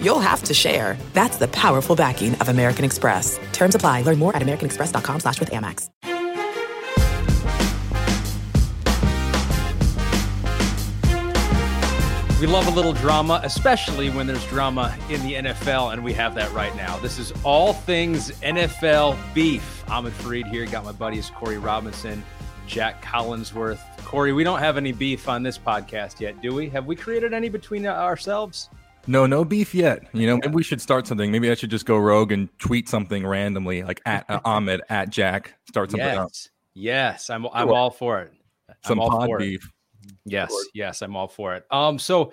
you'll have to share. That's the powerful backing of American Express. Terms apply. Learn more at americanexpress.com slash with Amex. We love a little drama, especially when there's drama in the NFL, and we have that right now. This is all things NFL beef. Ahmed Fareed here. Got my buddies Corey Robinson, Jack Collinsworth. Corey, we don't have any beef on this podcast yet, do we? Have we created any between ourselves? No, no beef yet. You know, maybe we should start something. Maybe I should just go rogue and tweet something randomly, like at uh, Ahmed at Jack. Start something yes. up. Yes, I'm. I'm all for it. Some I'm all pod for it. beef. Yes, yes, I'm all for it. Um, so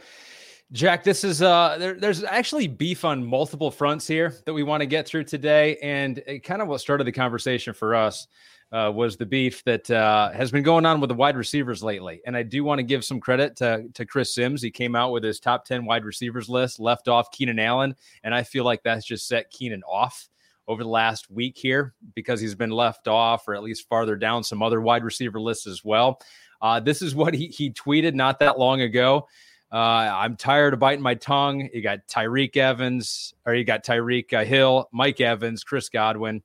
Jack, this is uh there, there's actually beef on multiple fronts here that we want to get through today. And it kind of what started the conversation for us uh, was the beef that uh, has been going on with the wide receivers lately. And I do want to give some credit to, to Chris Sims. He came out with his top 10 wide receivers list, left off Keenan Allen. And I feel like that's just set Keenan off over the last week here because he's been left off or at least farther down some other wide receiver lists as well. Uh, this is what he, he tweeted not that long ago. Uh, I'm tired of biting my tongue. You got Tyreek Evans, or you got Tyreek uh, Hill, Mike Evans, Chris Godwin.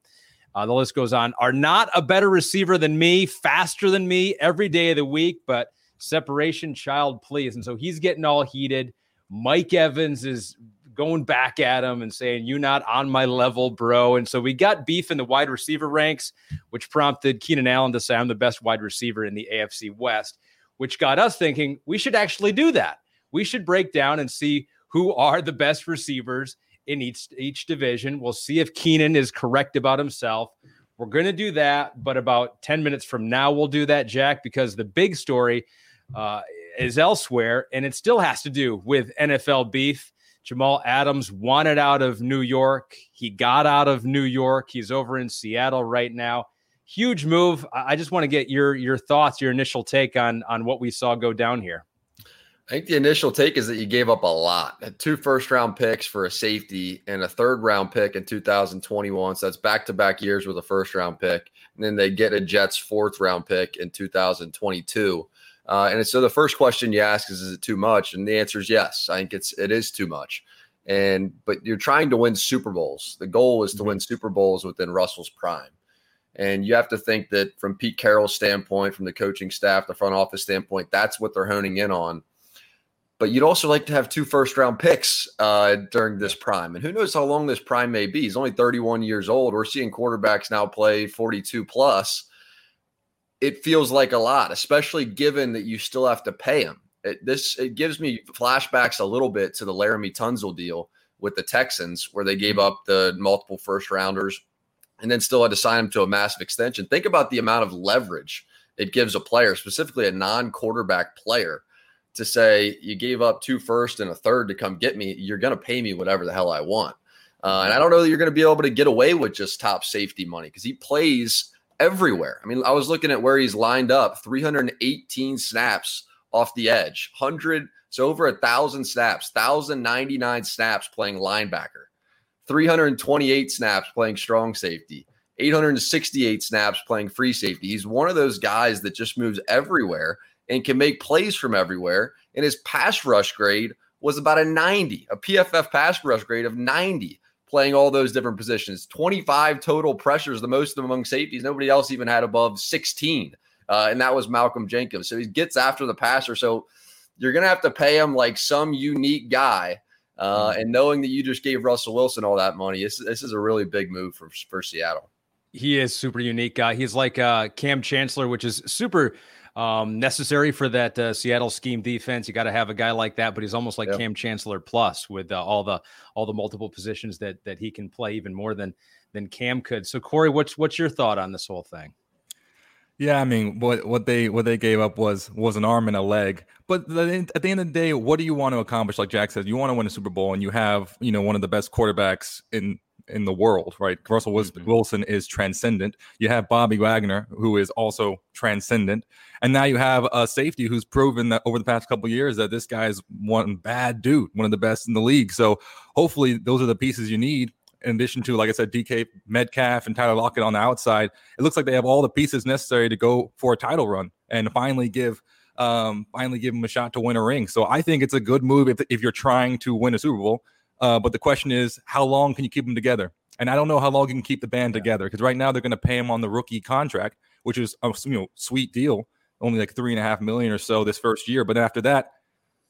Uh, the list goes on. Are not a better receiver than me, faster than me every day of the week, but separation, child, please. And so he's getting all heated. Mike Evans is going back at him and saying, You not on my level, bro. And so we got beef in the wide receiver ranks, which prompted Keenan Allen to say, I'm the best wide receiver in the AFC West, which got us thinking we should actually do that. We should break down and see who are the best receivers in each each division. We'll see if Keenan is correct about himself. We're going to do that, but about 10 minutes from now, we'll do that, Jack, because the big story uh, is elsewhere, and it still has to do with NFL beef. Jamal Adams wanted out of New York. He got out of New York. He's over in Seattle right now. Huge move. I just want to get your your thoughts, your initial take on on what we saw go down here. I think the initial take is that you gave up a lot. Two first round picks for a safety and a third round pick in 2021. So that's back to back years with a first round pick. And then they get a Jets fourth round pick in 2022. Uh, and so the first question you ask is, is it too much? And the answer is yes. I think it's it is too much. And but you're trying to win Super Bowls. The goal is to win Super Bowls within Russell's prime. And you have to think that from Pete Carroll's standpoint, from the coaching staff, the front office standpoint, that's what they're honing in on but you'd also like to have two first round picks uh, during this prime. And who knows how long this prime may be? He's only 31 years old. We're seeing quarterbacks now play 42 plus. It feels like a lot, especially given that you still have to pay him. It, this it gives me flashbacks a little bit to the Laremy Tunsil deal with the Texans, where they gave up the multiple first rounders and then still had to sign him to a massive extension. Think about the amount of leverage it gives a player, specifically a non quarterback player to say you gave up two first and a third to come get me, you're going to pay me whatever the hell I want. Uh, and I don't know that you're going to be able to get away with just top safety money because he plays everywhere. I mean, I was looking at where he's lined up 318 snaps off the edge, 100, so over a thousand snaps, 1,099 snaps playing linebacker, 328 snaps playing strong safety. 868 snaps playing free safety. He's one of those guys that just moves everywhere and can make plays from everywhere. And his pass rush grade was about a 90, a PFF pass rush grade of 90, playing all those different positions. 25 total pressures, the most among safeties. Nobody else even had above 16. Uh, and that was Malcolm Jenkins. So he gets after the passer. So you're going to have to pay him like some unique guy. Uh, and knowing that you just gave Russell Wilson all that money, this, this is a really big move for, for Seattle. He is super unique guy. He's like uh, Kam Chancellor, which is super um, necessary for that uh, Seattle scheme defense. You got to have a guy like that, but he's almost like Yep. Kam Chancellor plus with uh, all the all the multiple positions that that he can play even more than than Kam could. So Corey, what's what's your thought on this whole thing? Yeah, I mean, what what they what they gave up was was an arm and a leg. But the, at the end of the day, what do you want to accomplish? Like Jack said, you want to win a Super Bowl, and you have you know one of the best quarterbacks in in the world, right? Russell Wilson, Mm-hmm. Wilson is transcendent. You have Bobby Wagner, who is also transcendent, and now you have a safety who's proven that over the past couple of years that this guy is one bad dude, one of the best in the league. So hopefully, those are the pieces you need. In addition to, like I said, DK Metcalf and Tyler Lockett on the outside, it looks like they have all the pieces necessary to go for a title run and finally give um, finally give him a shot to win a ring. So I think it's a good move if, if you're trying to win a Super Bowl. Uh, but the question is, how long can you keep them together? And I don't know how long you can keep the band together because right now they're going to pay him on the rookie contract, which is a you know sweet deal, only like three and a half million or so this first year. But then after that,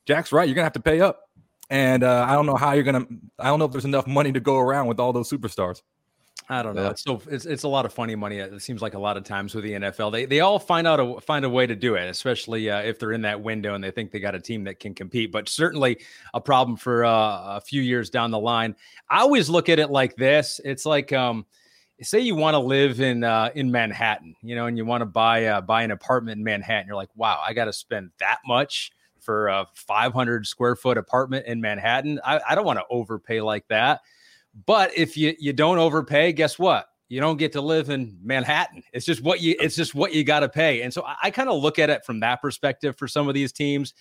Jack's right, you're gonna have to pay up. And uh, I don't know how you're gonna. I don't know if there's enough money to go around with all those superstars. I don't know. Yeah. It's so it's it's a lot of funny money. It seems like a lot of times with the NFL, they they all find out a find a way to do it, especially uh, if they're in that window and they think they got a team that can compete. But certainly a problem for uh, a few years down the line. I always look at it like this. It's like um, say you want to live in uh, in Manhattan, you know, and you want to buy uh, buy an apartment in Manhattan. You're like, wow, I got to spend that much for a 500 square foot apartment in Manhattan. I, I don't want to overpay like that. But if you you don't overpay, guess what? You don't get to live in Manhattan. It's just what you it's just what you got to pay. And so I, I kind of look at it from that perspective for some of these teams.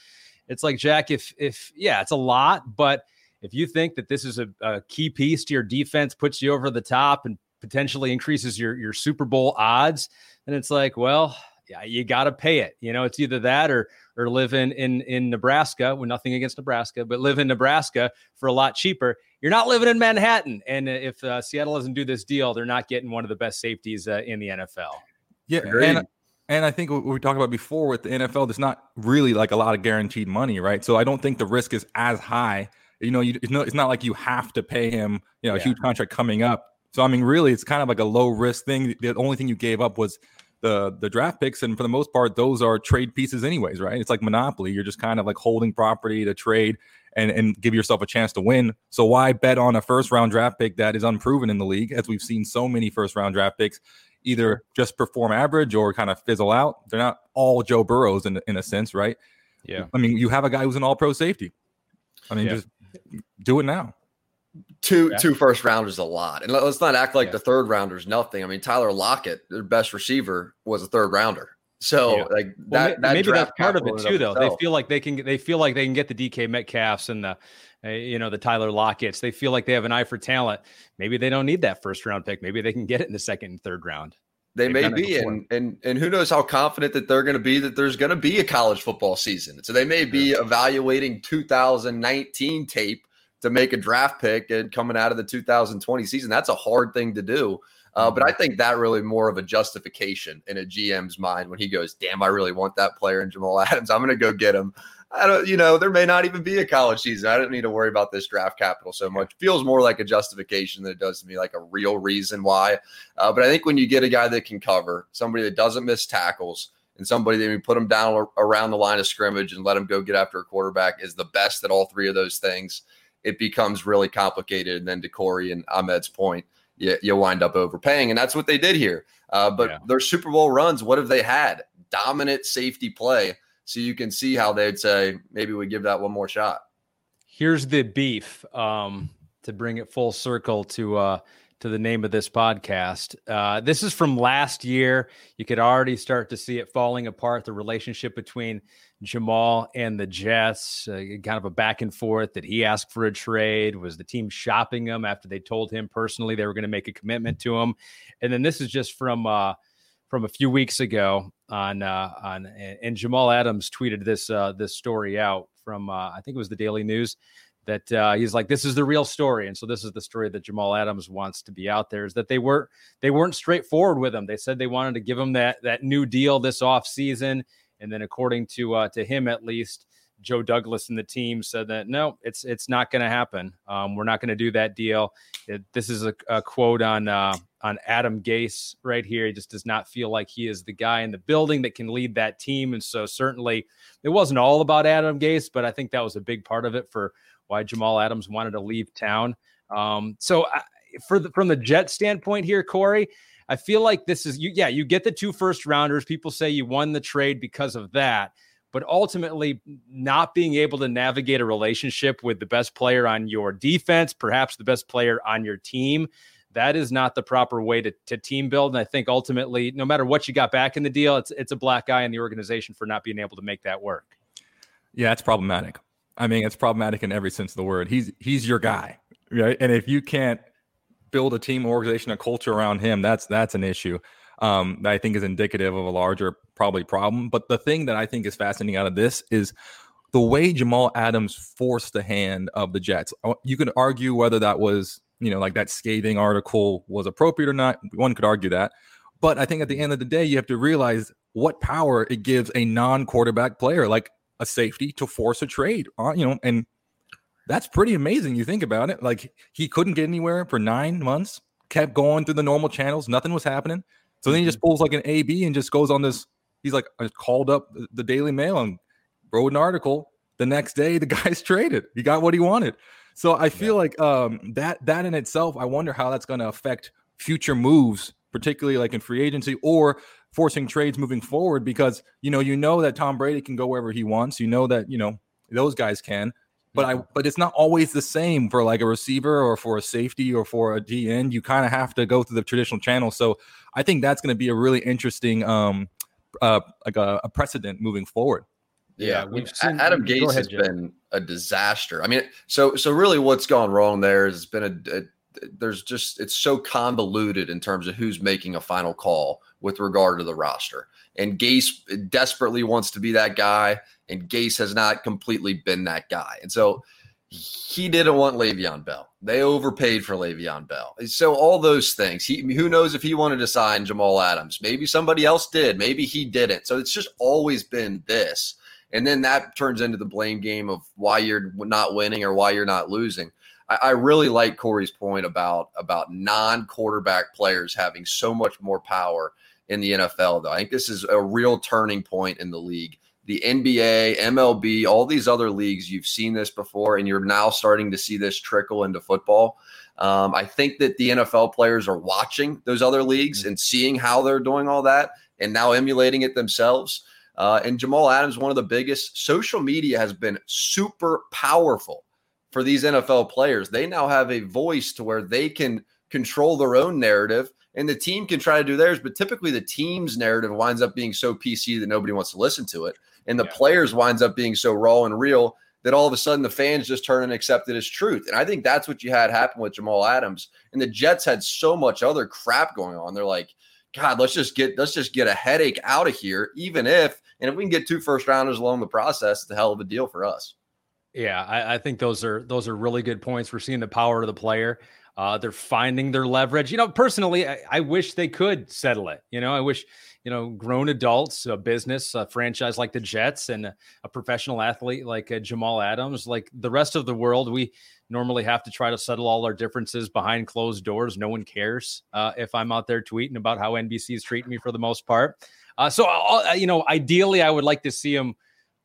It's like Jack, if if yeah, it's a lot, but if you think that this is a, a key piece to your defense, puts you over the top and potentially increases your your Super Bowl odds, then it's like, well, yeah, you got to pay it. You know, it's either that or or live in in in Nebraska. With nothing against Nebraska, but live in Nebraska for a lot cheaper. You're not living in Manhattan, and if uh, Seattle doesn't do this deal, they're not getting one of the best safeties uh, in the NFL. Yeah, Agreed. and and I think what we talked about before with the NFL, there's not really like a lot of guaranteed money, right? So I don't think the risk is as high. You know, you it's not, it's not like you have to pay him, you know, a Yeah. huge contract coming up. So I mean, really, it's kind of like a low risk thing. The only thing you gave up was the the draft picks, and for the most part, those are trade pieces, anyways, right? It's like monopoly. You're just kind of like holding property to trade and and give yourself a chance to win. So why bet on a first round draft pick that is unproven in the league, as we've seen so many first round draft picks either just perform average or kind of fizzle out. They're not all Joe Burrows in in a sense, right? Yeah. I mean, you have a guy who's an all pro safety. I mean, Yeah. just do it now. Two Yeah. two first rounders a lot, and let- let's not act like Yeah. the third rounders nothing. I mean, Tyler Lockett, their best receiver, was a third rounder. So Yeah. like that, ma- that maybe that's part of it too, though. of They feel like they can they feel like they can get the DK Metcalfs and the uh, you know the Tyler Lockett's. They feel like they have an eye for talent. Maybe they don't need that first round pick. Maybe they can get it in the second and third round. They They've may be, and and and who knows how confident that they're going to be that there's going to be a college football season. So they may be evaluating 2019 tape to make a draft pick and coming out of the 2020 season. That's a hard thing to do. Uh, but I think that really more of a justification in a GM's mind when he goes, "Damn, I really want that player in Jamal Adams. I'm going to go get him." I don't, you know, there may not even be a college season. I don't need to worry about this draft capital so much. Feels more like a justification than it does to me like a real reason why. Uh, but I think when you get a guy that can cover, somebody that doesn't miss tackles, and somebody that you put him down around the line of scrimmage and let him go get after a quarterback is the best at all three of those things, it becomes really complicated. And then to Corey and Ahmed's point, you, you wind up overpaying. And that's what they did here. Uh, but Yeah. their Super Bowl runs, what have they had? Dominant safety play. So you can see how they'd say, maybe we give that one more shot. Here's the beef. Um, to bring it full circle to uh to the name of this podcast. Uh, this is from last year. You could already start to see it falling apart. The relationship between Jamal and the Jets, uh, kind of a back and forth. that he asked for a trade? Was the team shopping him after they told him personally they were going to make a commitment to him? And then this is just from uh, from a few weeks ago on uh, on and Jamal Adams tweeted this uh, this story out from uh, I think it was the Daily News that uh, he's like this is the real story and so this is the story that Jamal Adams wants to be out there is that they were they weren't straightforward with him. They said they wanted to give him that that new deal this off season and then according to uh, to him at least Joe Douglas and the team said that no it's it's not going to happen. Um, we're not going to do that deal. It, this is a, a quote on uh, on Adam Gase right here. He just does not feel like he is the guy in the building that can lead that team and so certainly it wasn't all about Adam Gase but I think that was a big part of it for why Jamal Adams wanted to leave town. Um, so I, for the, from the Jet standpoint here, Corey, I feel like this is you. Yeah, you get the two first rounders. People say you won the trade because of that, but ultimately not being able to navigate a relationship with the best player on your defense, perhaps the best player on your team, that is not the proper way to, to team build. And I think ultimately, no matter what you got back in the deal, it's it's a black eye in the organization for not being able to make that work. Yeah, it's problematic. I mean, it's problematic in every sense of the word. He's he's your guy, right? And if you can't build a team, organization, a culture around him, that's that's an issue um, that I think is indicative of a larger probably problem. But the thing that I think is fascinating out of this is the way Jamal Adams forced the hand of the Jets. Uh, you could argue whether that was you know like that scathing article was appropriate or not. One could argue that. But I think at the end of the day, you have to realize what power it gives a non-quarterback player like a safety to force a trade. Uh, you know, and that's pretty amazing. You think about it. Like he couldn't get anywhere for nine months, kept going through the normal channels, nothing was happening. So then he just mm-hmm. pulls like an AB and just goes on this. He's like, I called up the Daily Mail and wrote an article. The next day, the guy's traded. He got what he wanted. So I feel yeah. like um, that that in itself, I wonder how that's going to affect future moves, particularly like in free agency or forcing trades moving forward. Because you know, you know that Tom Brady can go wherever he wants. You know that you know those guys can but I but it's not always the same for like a receiver or for a safety or for a DN. You kind of have to go through the traditional channel. So I think that's going to be a really interesting um uh like a, a precedent moving forward. Yeah, we've seen Adam Gase ahead, has Jim. been a disaster. I mean, so so really, what's gone wrong there has been a, a there's just it's so convoluted in terms of who's making a final call with regard to the roster. And Gase desperately wants to be that guy, and Gase has not completely been that guy. And so he didn't want Le'Veon Bell. They overpaid for Le'Veon Bell. So all those things. He who knows if he wanted to sign Jamal Adams. Maybe somebody else did. Maybe he didn't. So it's just always been this. And then that turns into the blame game of why you're not winning or why you're not losing. I, I really like Corey's point about about non-quarterback players having so much more power in the NFL, though. I think this is a real turning point in the league. The NBA, MLB, all these other leagues, you've seen this before, and you're now starting to see this trickle into football. Um, I think that the NFL players are watching those other leagues and seeing how they're doing all that and now emulating it themselves. Uh, and Jamal Adams, one of the biggest, social media has been super powerful for these NFL players. They now have a voice to where they can control their own narrative and the team can try to do theirs, but typically the team's narrative winds up being so PC that nobody wants to listen to it. And the yeah. players winds up being so raw and real that all of a sudden the fans just turn and accept it as truth. And I think that's what you had happen with Jamal Adams. And the Jets had so much other crap going on. They're like, God, let's just get let's just get a headache out of here, even if and if we can get two first rounders along the process, it's a hell of a deal for us. Yeah, I, I, think those are those are really good points. We're seeing the power of the player. Uh, they're finding their leverage. You know, personally, I, I, wish they could settle it. You know, I wish, you know, grown adults, a business, a franchise like the Jets, and a, professional athlete like uh, Jamal Adams, like the rest of the world, we normally have to try to settle all our differences behind closed doors. No one cares uh, if I'm out there tweeting about how NBC is treating me for the most part. Uh, so, uh, you know, ideally, I would like to see them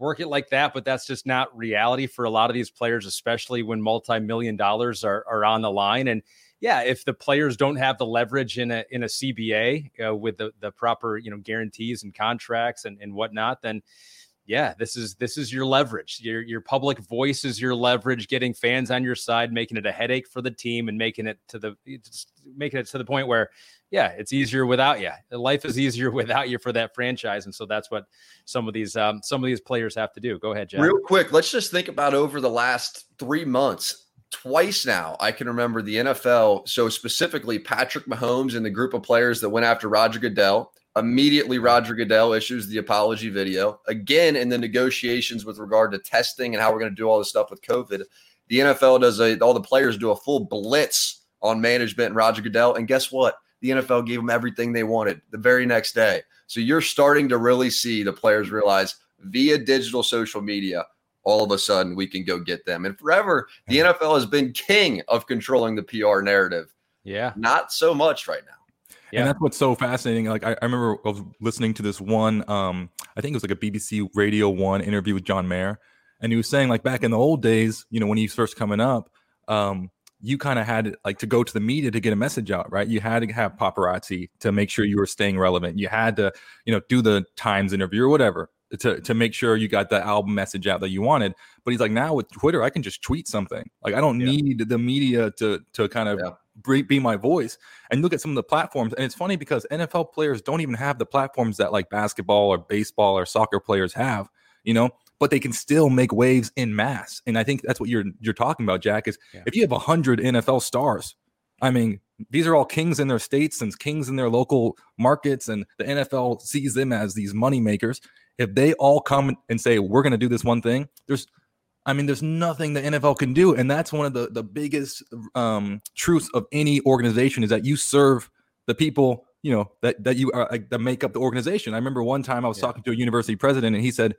work it like that, but that's just not reality for a lot of these players, especially when multi-million dollars are, are on the line. And yeah, if the players don't have the leverage in a in a CBA uh, with the the proper you know guarantees and contracts and, and whatnot, then yeah, this is this is your leverage. Your your public voice is your leverage. Getting fans on your side, making it a headache for the team, and making it to the making it to the point where yeah, it's easier without you. Life is easier without you for that franchise, and so that's what some of these um, some of these players have to do. Go ahead, Jack. Real quick, let's just think about over the last three months. Twice now, I can remember the NFL. So specifically, Patrick Mahomes and the group of players that went after Roger Goodell. Immediately, Roger Goodell issues the apology video. Again, in the negotiations with regard to testing and how we're going to do all this stuff with COVID, the NFL does a all the players do a full blitz on management and Roger Goodell. And guess what? the NFL gave them everything they wanted the very next day. So you're starting to really see the players realize via digital social media, all of a sudden we can go get them. And forever, the NFL has been king of controlling the PR narrative. Yeah. Not so much right now. Yeah. And that's what's so fascinating. Like I, I, remember I was listening to this one, um, I think it was like a BBC Radio One interview with John Mayer, and he was saying like back in the old days, you know, when he was first coming up, um, you kind of had like to go to the media to get a message out, right? You had to have paparazzi to make sure you were staying relevant. You had to, you know, do the Times interview or whatever. to to make sure you got the album message out that you wanted. But he's like, now with Twitter, I can just tweet something. Like I don't Yeah. need the media to to kind of Yeah. Be, be my voice. And look at some of the platforms, and it's funny because NFL players don't even have the platforms that like basketball or baseball or soccer players have. You know. But they can still make waves in mass, and I think that's what you're you're talking about, Jack. Is Yeah. if you have hundred NFL stars, I mean, these are all kings in their states and kings in their local markets, and the NFL sees them as these money makers. If they all come and say we're going to do this one thing, there's, I mean, there's nothing the NFL can do, and that's one of the the biggest um, truths of any organization is that you serve the people, you know, that that you are like, that make up the organization. I remember one time I was Yeah. talking to a university president, and he said,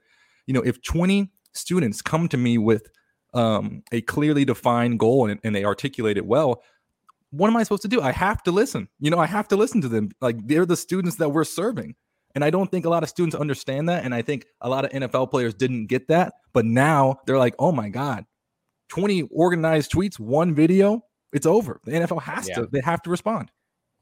you know, if 20 students come to me with um, a clearly defined goal and, and they articulate it well, what am I supposed to do? I have to listen. You know, I have to listen to them. Like they're the students that we're serving. And I don't think a lot of students understand that. And I think a lot of NFL players didn't get that. But now they're like, oh my God, 20 organized tweets, one video, it's over. The NFL has Yeah. to, they have to respond.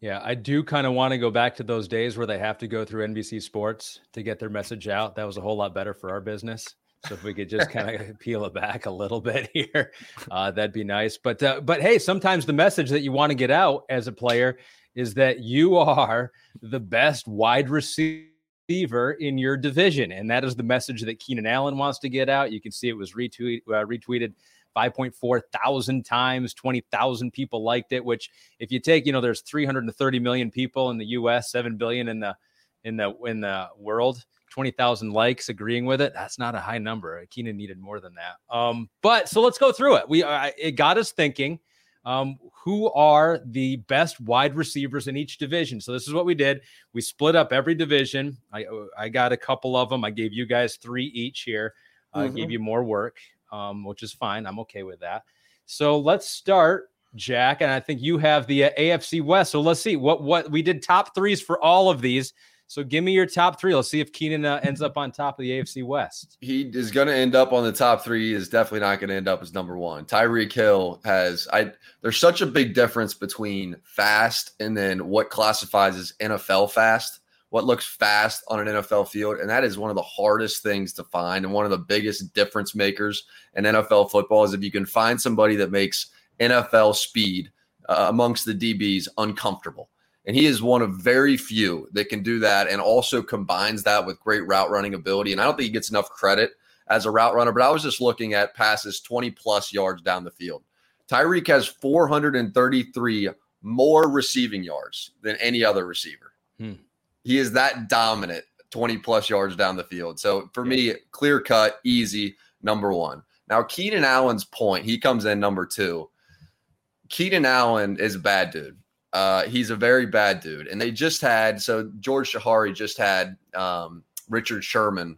Yeah, I do kind of want to go back to those days where they have to go through NBC Sports to get their message out. That was a whole lot better for our business. So if we could just kind of peel it back a little bit here, uh, that'd be nice. But uh, but hey, sometimes the message that you want to get out as a player is that you are the best wide receiver in your division, and that is the message that Keenan Allen wants to get out. You can see it was retweet uh, retweeted 5.4 thousand times, 20,000 people liked it, which if you take, you know, there's 330 million people in the US, 7 billion in the in the in the world, 20,000 likes agreeing with it. That's not a high number. Keenan needed more than that. Um, but so let's go through it. We uh, it got us thinking um, who are the best wide receivers in each division. So this is what we did. We split up every division. I I got a couple of them. I gave you guys three each here. I Mhm. gave you more work, um, which is fine. I'm okay with that. So let's start, Jack. And I think you have the uh, AFC West. So let's see what what we did top threes for all of these. So give me your top three. Let's see if Keenan uh, ends up on top of the AFC West. He is going to end up on the top three. He is definitely not going to end up as number one. Tyreek Hill has. I. There's such a big difference between fast and then what classifies as NFL fast. What looks fast on an NFL field, and that is one of the hardest things to find, and one of the biggest difference makers in NFL football is if you can find somebody that makes NFL speed uh, amongst the DBs uncomfortable. And he is one of very few that can do that and also combines that with great route running ability. And I don't think he gets enough credit as a route runner, but I was just looking at passes 20 plus yards down the field. Tyreek has 433 more receiving yards than any other receiver. Hmm. He is that dominant 20 plus yards down the field. So for me, clear cut, easy, number one. Now, Keenan Allen's point, he comes in number two. Keenan Allen is a bad dude. Uh, he's a very bad dude. And they just had, so George Shahari just had um, Richard Sherman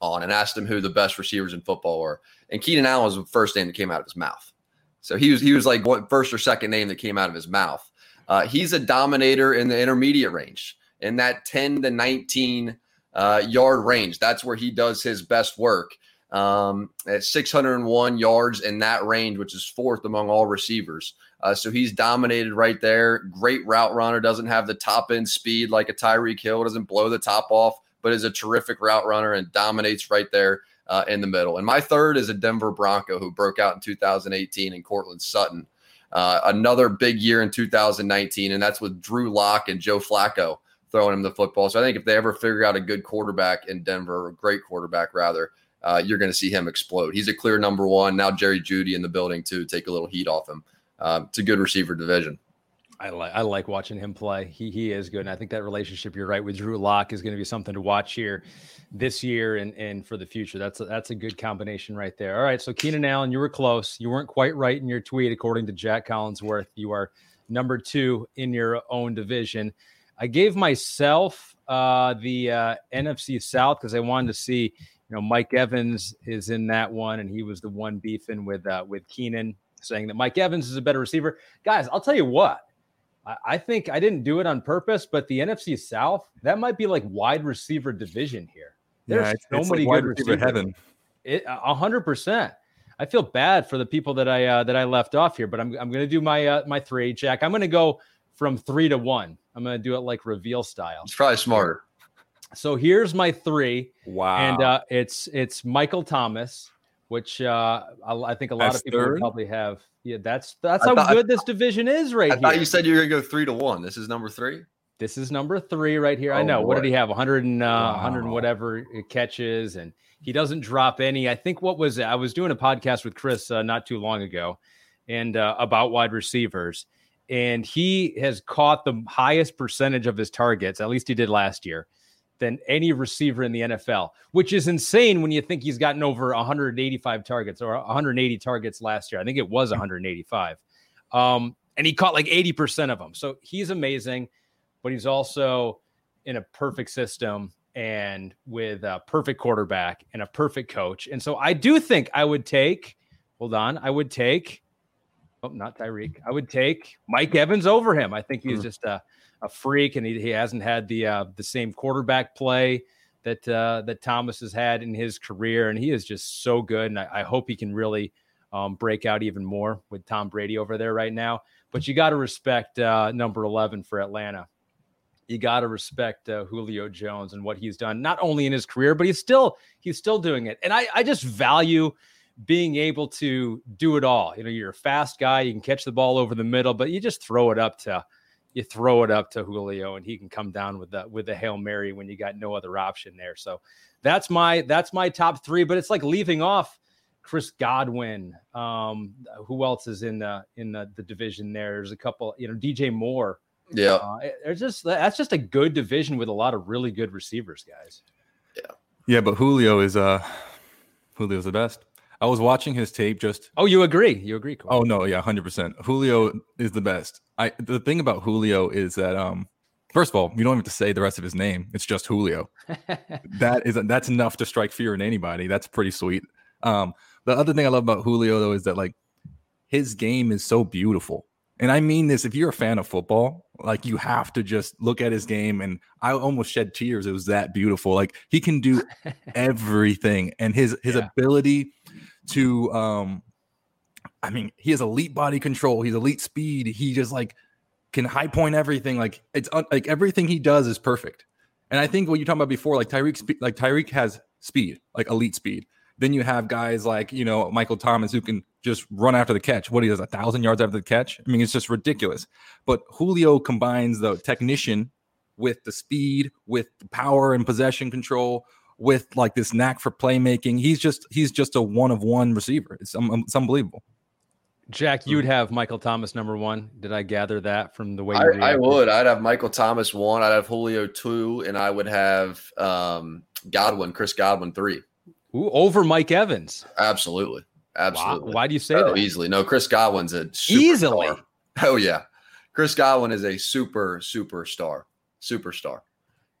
on and asked him who the best receivers in football were. And Keenan Allen was the first name that came out of his mouth. So he was he was like what first or second name that came out of his mouth. Uh, he's a dominator in the intermediate range in that 10 to 19 uh, yard range. That's where he does his best work um, at 601 yards in that range, which is fourth among all receivers. Uh, so he's dominated right there. Great route runner, doesn't have the top end speed like a Tyreek Hill, doesn't blow the top off, but is a terrific route runner and dominates right there uh, in the middle. And my third is a Denver Bronco who broke out in 2018 in Courtland Sutton. Uh, another big year in 2019, and that's with Drew Lock and Joe Flacco throwing him the football. So I think if they ever figure out a good quarterback in Denver, a great quarterback rather, uh, you're going to see him explode. He's a clear number one. Now Jerry Jeudy in the building too, take a little heat off him. Um, it's a good receiver division. I like I like watching him play. He he is good. And I think that relationship you're right with Drew Lock is going to be something to watch here this year and and for the future. That's a, that's a good combination right there. All right, so Keenan Allen, you were close. You weren't quite right in your tweet, according to Jack Collinsworth. You are number two in your own division. I gave myself uh, the uh, NFC South because I wanted to see. You know, Mike Evans is in that one, and he was the one beefing with uh, with Keenan, saying that Mike Evans is a better receiver. Guys, I'll tell you what. I- I think I didn't do it on purpose, but the NFC South, that might be like wide receiver division here. There's it's, so it's many like wide good receiver receivers. heaven. It a hundred percent. I feel bad for the people that I uh, that I left off here, but I'm I'm gonna do my uh, my three, Jack. I'm gonna go from three to one. I'm gonna do it like reveal style. It's probably smarter. So here's my three, Wow. and uh, it's it's Michael Thomas, which uh, I, I think a lot That's of people probably have. Yeah, that's that's I how thought- good this division is right here. I here. thought you said you were gonna go three to one. This is number three. This is number three right here. I Oh, know. What did he have? 100 and uh, 100 and Wow. whatever catches, and he doesn't drop any. I think what was it? I was doing a podcast with Chris uh, not too long ago, and uh, about wide receivers, and he has caught the highest percentage of his targets. At least he did last year. Than any receiver in the NFL, which is insane when you think he's gotten over 185 targets or 180 targets last year. I think it was 185. Um, and he caught like 80% of them. So he's amazing, but he's also in a perfect system and with a perfect quarterback and a perfect coach. And so I do think I would take, hold on, I would take, oh, not Tyreek, I would take Mike Evans over him. I think he's Mhm. just a, a freak and he, he hasn't had the uh, the same quarterback play that uh, that Thomas has had in his career. And he is just so good. And I, I hope he can really um, break out even more with Tom Brady over there right now. But you got to respect uh, number 11 for Atlanta. You got to respect uh, Julio Jones and what he's done, not only in his career, but he's still he's still doing it. And I, I just value being able to do it all. You know, you're a fast guy, you can catch the ball over the middle, but you just throw it up to you throw it up to Julio and he can come down with the with the Hail Mary when you got no other option there. So that's my that's my top three, but it's like leaving off Chris Godwin. Um, who else is in the in the, the division there? There's a couple, you know, DJ Moore. Yeah. Uh, there's just that's just a good division with a lot of really good receivers, guys. yeah, Yeah, but Julio is uh Julio's the best. I was watching his tape just Oh, you agree? You agree? Corey. Oh no, yeah, hundred percent. Julio is the best. I the thing about Julio is that um first of all, you don't have to say the rest of his name. It's just Julio. that is that's enough to strike fear in anybody. That's pretty sweet. Um the other thing I love about Julio though is that like his game is so beautiful. And I mean this if you're a fan of football, like you have to just look at his game and I almost shed tears. It was that beautiful. Like he can do everything and his his Yeah. ability to um I mean, he has elite body control. He's elite speed. He just like can high point everything. Like it's un- like everything he does is perfect. And I think what you're talking about before, like Tyreek, spe- like Tyreek has speed, like elite speed. Then you have guys like you know Michael Thomas who can just run after the catch. What he does, a thousand yards after the catch. I mean, it's just ridiculous. But Julio combines the technician with the speed, with the power and possession control, with like this knack for playmaking. He's just he's just a one of one receiver. It's, um, it's unbelievable. Jack, you'd have Michael Thomas number one. Did I gather that from the way you I, I would. I'd have Michael Thomas one. I'd have Julio two, and I would have um, Godwin, Chris Godwin three. Ooh, over Mike Evans. Absolutely, Wow. absolutely. Why do you say Oh, that? easily. No, Chris Godwin's a superstar. Easily. Oh yeah, Chris Godwin is a super superstar, superstar,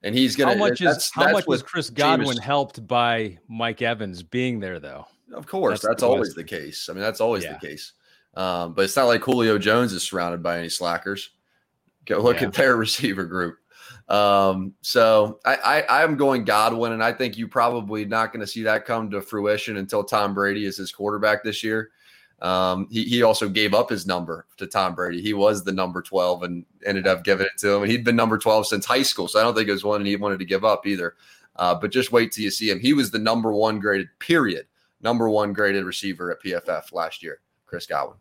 and he's gonna. How much is that's- how that's much was Chris Godwin helped by Mike Evans being there though? Of course, That's that's, the always the case. I mean, that's always Yeah. the case. Um, but it's not like Julio Jones is surrounded by any slackers. Go look Yeah. at their receiver group. Um, so I, I I'm going Godwin, and I think you probably not going to see that come to fruition until Tom Brady is his quarterback this year. Um, he, he also gave up his number to Tom Brady. He was the number 12 and ended up giving it to him. And he'd been number 12 since high school. So I don't think it was one he wanted to give up either. Uh, but just wait till you see him. He was the number one graded, period, number one graded receiver at PFF last year, Chris Godwin.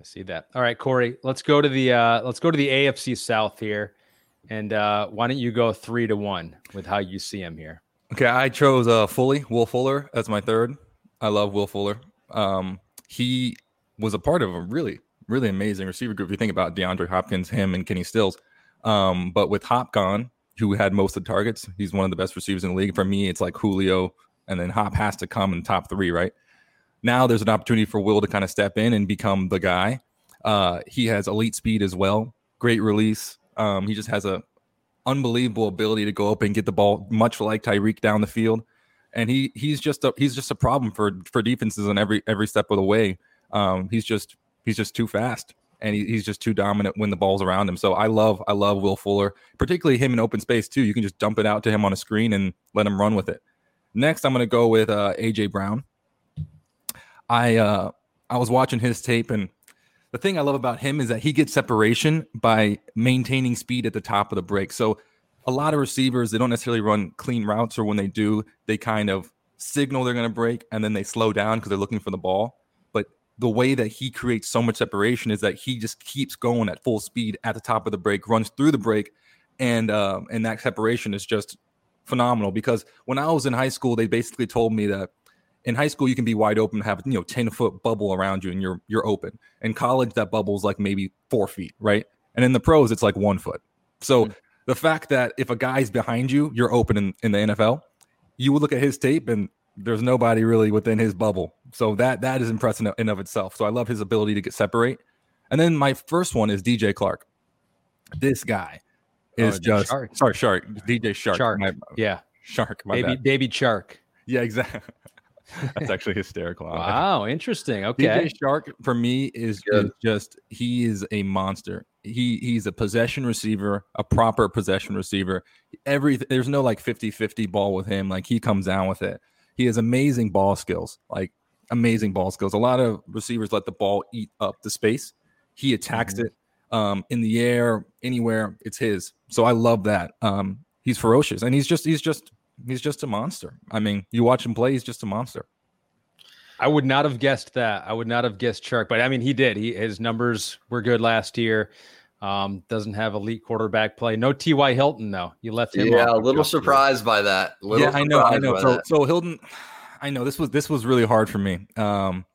I see that. All right, Corey, let's go to the uh let's go to the AFC South here. And uh why don't you go three to one with how you see him here? Okay, I chose uh Fully, Will Fuller as my third. I love Will Fuller. Um, he was a part of a really, really amazing receiver group. If you think about DeAndre Hopkins, him and Kenny Stills. Um, but with Hop gone, who had most of the targets, he's one of the best receivers in the league. For me, it's like Julio, and then Hop has to come in top three, right? Now there's an opportunity for Will to kind of step in and become the guy. Uh, he has elite speed as well, great release. Um, he just has a unbelievable ability to go up and get the ball, much like Tyreek down the field. And he he's just a he's just a problem for for defenses on every every step of the way. Um, he's just he's just too fast and he, he's just too dominant when the ball's around him. So I love I love Will Fuller, particularly him in open space too. You can just dump it out to him on a screen and let him run with it. Next, I'm going to go with uh, AJ Brown. I uh, I was watching his tape and the thing I love about him is that he gets separation by maintaining speed at the top of the break. So a lot of receivers they don't necessarily run clean routes, or when they do, they kind of signal they're going to break and then they slow down because they're looking for the ball. But the way that he creates so much separation is that he just keeps going at full speed at the top of the break, runs through the break, and um, and that separation is just phenomenal. Because when I was in high school, they basically told me that in high school you can be wide open, have you know ten foot bubble around you, and you're you're open. In college, that bubble is like maybe four feet, right? And in the pros, it's like one foot. So mm-hmm. The fact that if a guy's behind you, you're open in, in the NFL, you would look at his tape and there's nobody really within his bubble. So that that is impressive in of itself. So I love his ability to get separate. And then my first one is DJ Clark. This guy oh, is oh, just Shark. sorry, Shark. DJ Shark. Shark. My, yeah. Shark. baby, bad. baby Chark. Yeah, exactly. That's actually hysterical. Wow, interesting. Okay. DJ Chark for me is, is, just he is a monster. He he's a possession receiver, a proper possession receiver. Every there's no like 50-50 ball with him. Like he comes down with it. He has amazing ball skills. Like amazing ball skills. A lot of receivers let the ball eat up the space. He attacks mm-hmm. it um, in the air, anywhere. It's his. So I love that. Um, he's ferocious, and he's just he's just he's just a monster. I mean, you watch him play, he's just a monster. I would not have guessed that. I would not have guessed Chark, but I mean, he did. He his numbers were good last year. Um, doesn't have elite quarterback play. No T.Y. Hilton though. You left him. Yeah, a little surprised by that. yeah, I know. I know. So, so Hilton, I know this was this was really hard for me. Um,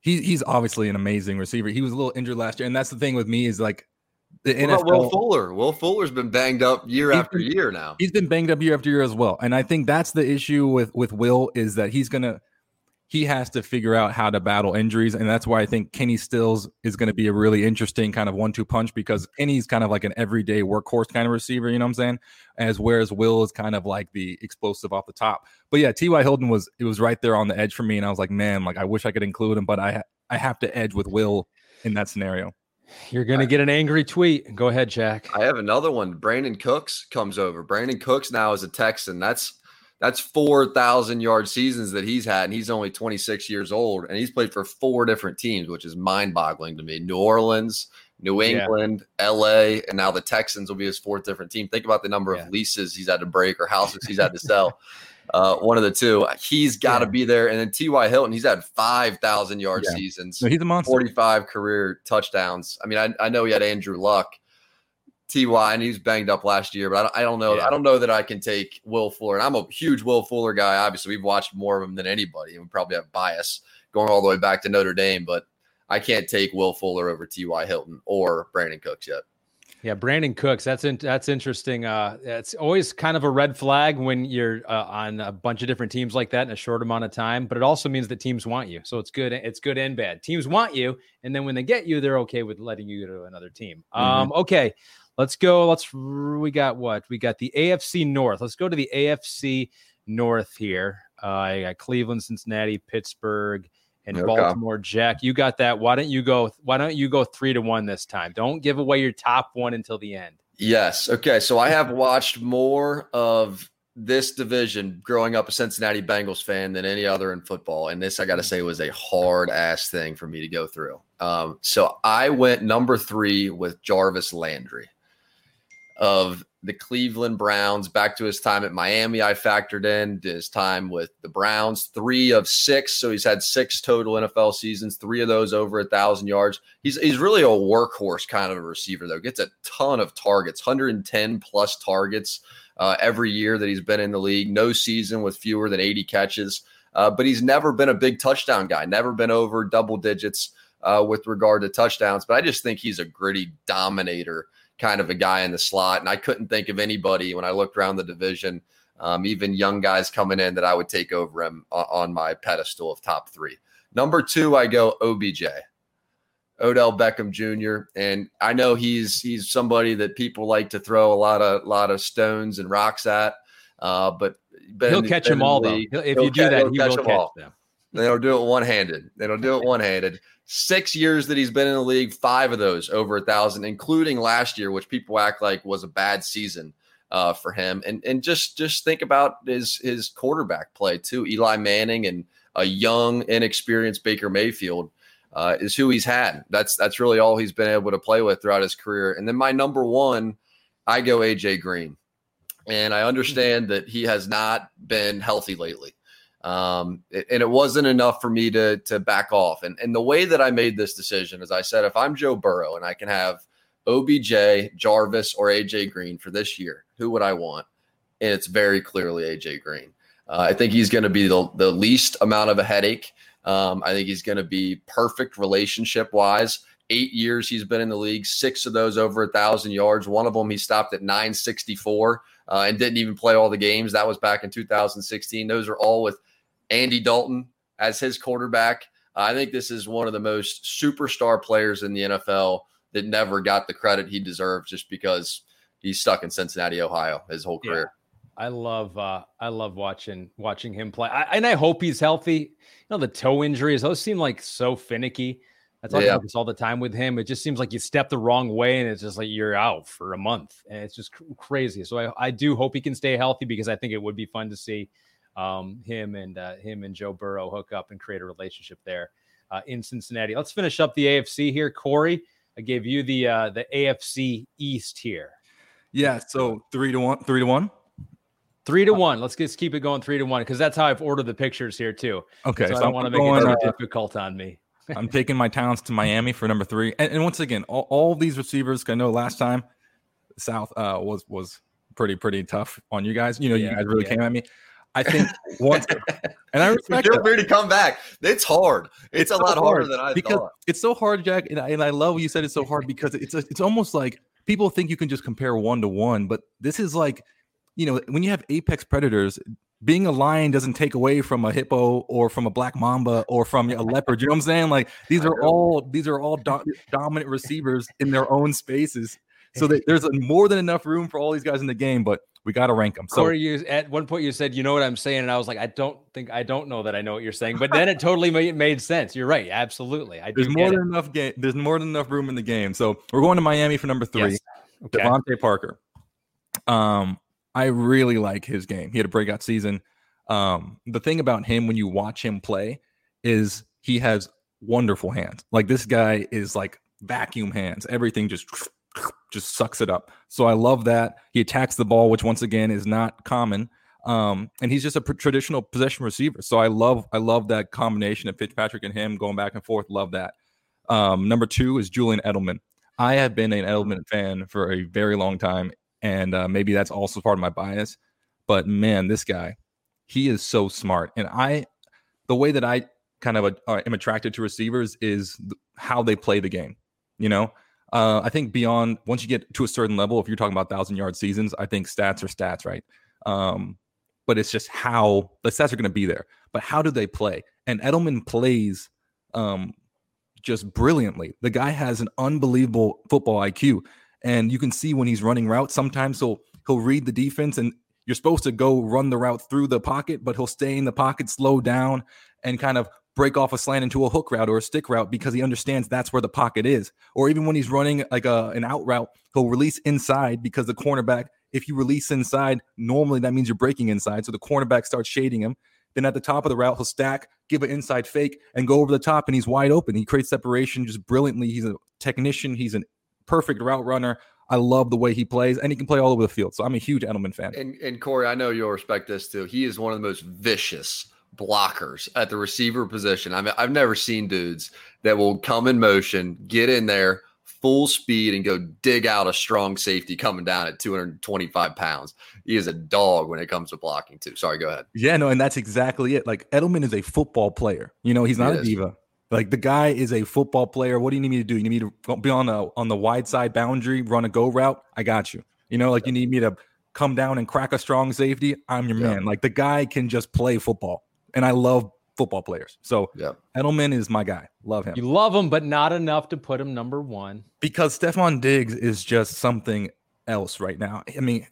he he's obviously an amazing receiver. He was a little injured last year, and that's the thing with me is like the NFL, Will Fuller? Will Fuller's been banged up year after been, year now. He's been banged up year after year as well, and I think that's the issue with with Will is that he's gonna he has to figure out how to battle injuries, and that's why I think Kenny Stills is going to be a really interesting kind of one-two punch because Kenny's kind of like an everyday workhorse kind of receiver, you know what I'm saying? As whereas Will is kind of like the explosive off the top. But yeah, T.Y. Hilton was it was right there on the edge for me, and I was like, man, like I wish I could include him, but I I have to edge with Will in that scenario. You're going to get an angry tweet. Go ahead, Jack. I have another one. Brandin Cooks comes over. Brandin Cooks now is a Texan. That's that's 4,000 yard seasons that he's had, and he's only 26 years old, and he's played for four different teams, which is mind boggling to me. New Orleans, New England, yeah. LA, and now the Texans will be his fourth different team. Think about the number yeah. of leases he's had to break or houses he's had to sell. uh, one of the two. He's got to yeah. be there. And then T.Y. Hilton, he's had 5,000 yard yeah. seasons. No, he's a monster. 45 career touchdowns. I mean, I, I know he had Andrew Luck, Ty, and he was banged up last year, but I don't, I don't know. Yeah. I don't know that I can take Will Fuller. And I'm a huge Will Fuller guy. Obviously, we've watched more of him than anybody, and we probably have bias going all the way back to Notre Dame. But I can't take Will Fuller over T.Y. Hilton or Brandin Cooks yet. Yeah, Brandin Cooks. That's in, that's interesting. Uh, it's always kind of a red flag when you're uh, on a bunch of different teams like that in a short amount of time. But it also means that teams want you, so it's good. It's good and bad. Teams want you, and then when they get you, they're okay with letting you go to another team. Mm-hmm. Um, okay, let's go. Let's we got what we got the AFC North. Let's go to the AFC North here. Uh, I got Cleveland, Cincinnati, Pittsburgh and okay. Baltimore. Jack, you got that. Why don't you go? Why don't you go three to one this time? Don't give away your top one until the end. Yes. Okay. So I have watched more of this division growing up a Cincinnati Bengals fan than any other in football. And this, I got to say, was a hard ass thing for me to go through. Um, so I went number three with Jarvis Landry of the Cleveland Browns back to his time at Miami. I factored in his time with the Browns, three of six. So he's had six total NFL seasons, three of those over a thousand yards. He's he's really a workhorse kind of a receiver, though. Gets a ton of targets, 110 plus targets uh, every year that he's been in the league. No season with fewer than 80 catches. Uh, but he's never been a big touchdown guy, never been over double digits uh, with regard to touchdowns. But I just think he's a gritty dominator kind of a guy in the slot. And I couldn't think of anybody when I looked around the division, um, even young guys coming in that I would take over him on my pedestal of top three. Number two, I go OBJ. Odell Beckham Jr. And I know he's he's somebody that people like to throw a lot of lot of stones and rocks at. Uh, but he'll catch them all though. If you do that, he will catch all. them. They'll do it one handed. They'll do it one handed six years that he's been in the league, five of those over a thousand, including last year, which people act like was a bad season uh, for him. And and just just think about his his quarterback play too. Eli Manning and a young, inexperienced Baker Mayfield uh, is who he's had. That's that's really all he's been able to play with throughout his career. And then my number one, I go AJ Green. And I understand that he has not been healthy lately. Um, and it wasn't enough for me to to back off. And and the way that I made this decision is I said if I'm Joe Burrow and I can have OBJ, Jarvis, or AJ Green for this year, who would I want? And it's very clearly AJ Green. Uh, I think he's going to be the, the least amount of a headache. Um, I think he's going to be perfect relationship wise. Eight years he's been in the league, six of those over a thousand yards. One of them he stopped at 964 uh, and didn't even play all the games. That was back in 2016. Those are all with Andy Dalton as his quarterback. I think this is one of the most superstar players in the NFL that never got the credit he deserves just because he's stuck in Cincinnati, Ohio his whole career. Yeah. I love uh I love watching watching him play. I, and I hope he's healthy. You know, the toe injuries, those seem like so finicky. I talk yeah. about this all the time with him. It just seems like you step the wrong way and it's just like you're out for a month. And it's just crazy. So I, I do hope he can stay healthy because I think it would be fun to see um, him and uh, him and Joe Burrow hook up and create a relationship there uh, in Cincinnati. Let's finish up the AFC here. Corey, I gave you the uh, the AFC East here. Yeah, so three to one, three to one, three to one. Let's just keep it going three to one because that's how I've ordered the pictures here too. Okay, so, so I don't want to make it too uh, difficult on me. I'm taking my talents to Miami for number three, and, and once again, all, all, these receivers. I know last time South uh, was was pretty pretty tough on you guys. You know, yeah, you guys really yeah. came at me. I think once, and I respect feel free to come back. It's hard. It's, it's a so lot harder than I because thought. It's so hard, Jack, and I, and I love what you said. It's so hard because it's a, it's almost like people think you can just compare one to one, but this is like, you know, when you have apex predators, being a lion doesn't take away from a hippo or from a black mamba or from a leopard. You know what I'm saying? Like these are all these are all do- dominant receivers in their own spaces. So that there's more than enough room for all these guys in the game. But we got to rank them. So Corey, you, at one point you said, "You know what I'm saying," and I was like, "I don't think I don't know that I know what you're saying." But then it totally made, made sense. You're right, absolutely. I there's more than it. enough game. There's more than enough room in the game. So we're going to Miami for number three. Yes. Okay. DeVante Parker. Um, I really like his game. He had a breakout season. Um, the thing about him when you watch him play is he has wonderful hands. Like this guy is like vacuum hands. Everything just just sucks it up. So I love that. He attacks the ball, which once again is not common. Um, and he's just a traditional possession receiver. So I love I love that combination of Fitzpatrick and him going back and forth. Love that. Um, number two is Julian Edelman. I have been an Edelman fan for a very long time, and uh, maybe that's also part of my bias. But man, this guy, he is so smart. And I, the way that I kind of uh, am attracted to receivers is how they play the game. You know, uh, I think beyond once you get to a certain level, if you're talking about thousand yard seasons, I think stats are stats, right? Um, but it's just how the stats are going to be there. But how do they play? And Edelman plays um, just brilliantly. The guy has an unbelievable football IQ, and you can see when he's running routes. Sometimes he'll he'll read the defense, and you're supposed to go run the route through the pocket, but he'll stay in the pocket, slow down, and kind of break off a slant into a hook route or a stick route because he understands that's where the pocket is. Or even when he's running like a, an out route, he'll release inside because the cornerback, if you release inside, normally that means you're breaking inside. So the cornerback starts shading him. Then at the top of the route, he'll stack, give an inside fake, and go over the top, and he's wide open. He creates separation just brilliantly. He's a technician. He's a perfect route runner. I love the way he plays, and he can play all over the field. So I'm a huge Edelman fan. And, and Corey, I know you'll respect this too. He is one of the most vicious blockers at the receiver position. I mean, I've never seen dudes that will come in motion, get in there full speed, and go dig out a strong safety coming down at 225 pounds. He is a dog when it comes to blocking, too. Sorry, go ahead. Yeah, no, and that's exactly it. Like Edelman is a football player. You know, he's not he a diva. Like the guy is a football player. What do you need me to do? You need me to be on the on the wide side boundary, run a go route. I got you. You know, like you need me to come down and crack a strong safety. I'm your yeah. man. Like the guy can just play football and I love football players. So yeah. Edelman is my guy. Love him. You love him, but not enough to put him number one. Because Stefon Diggs is just something else right now. I mean,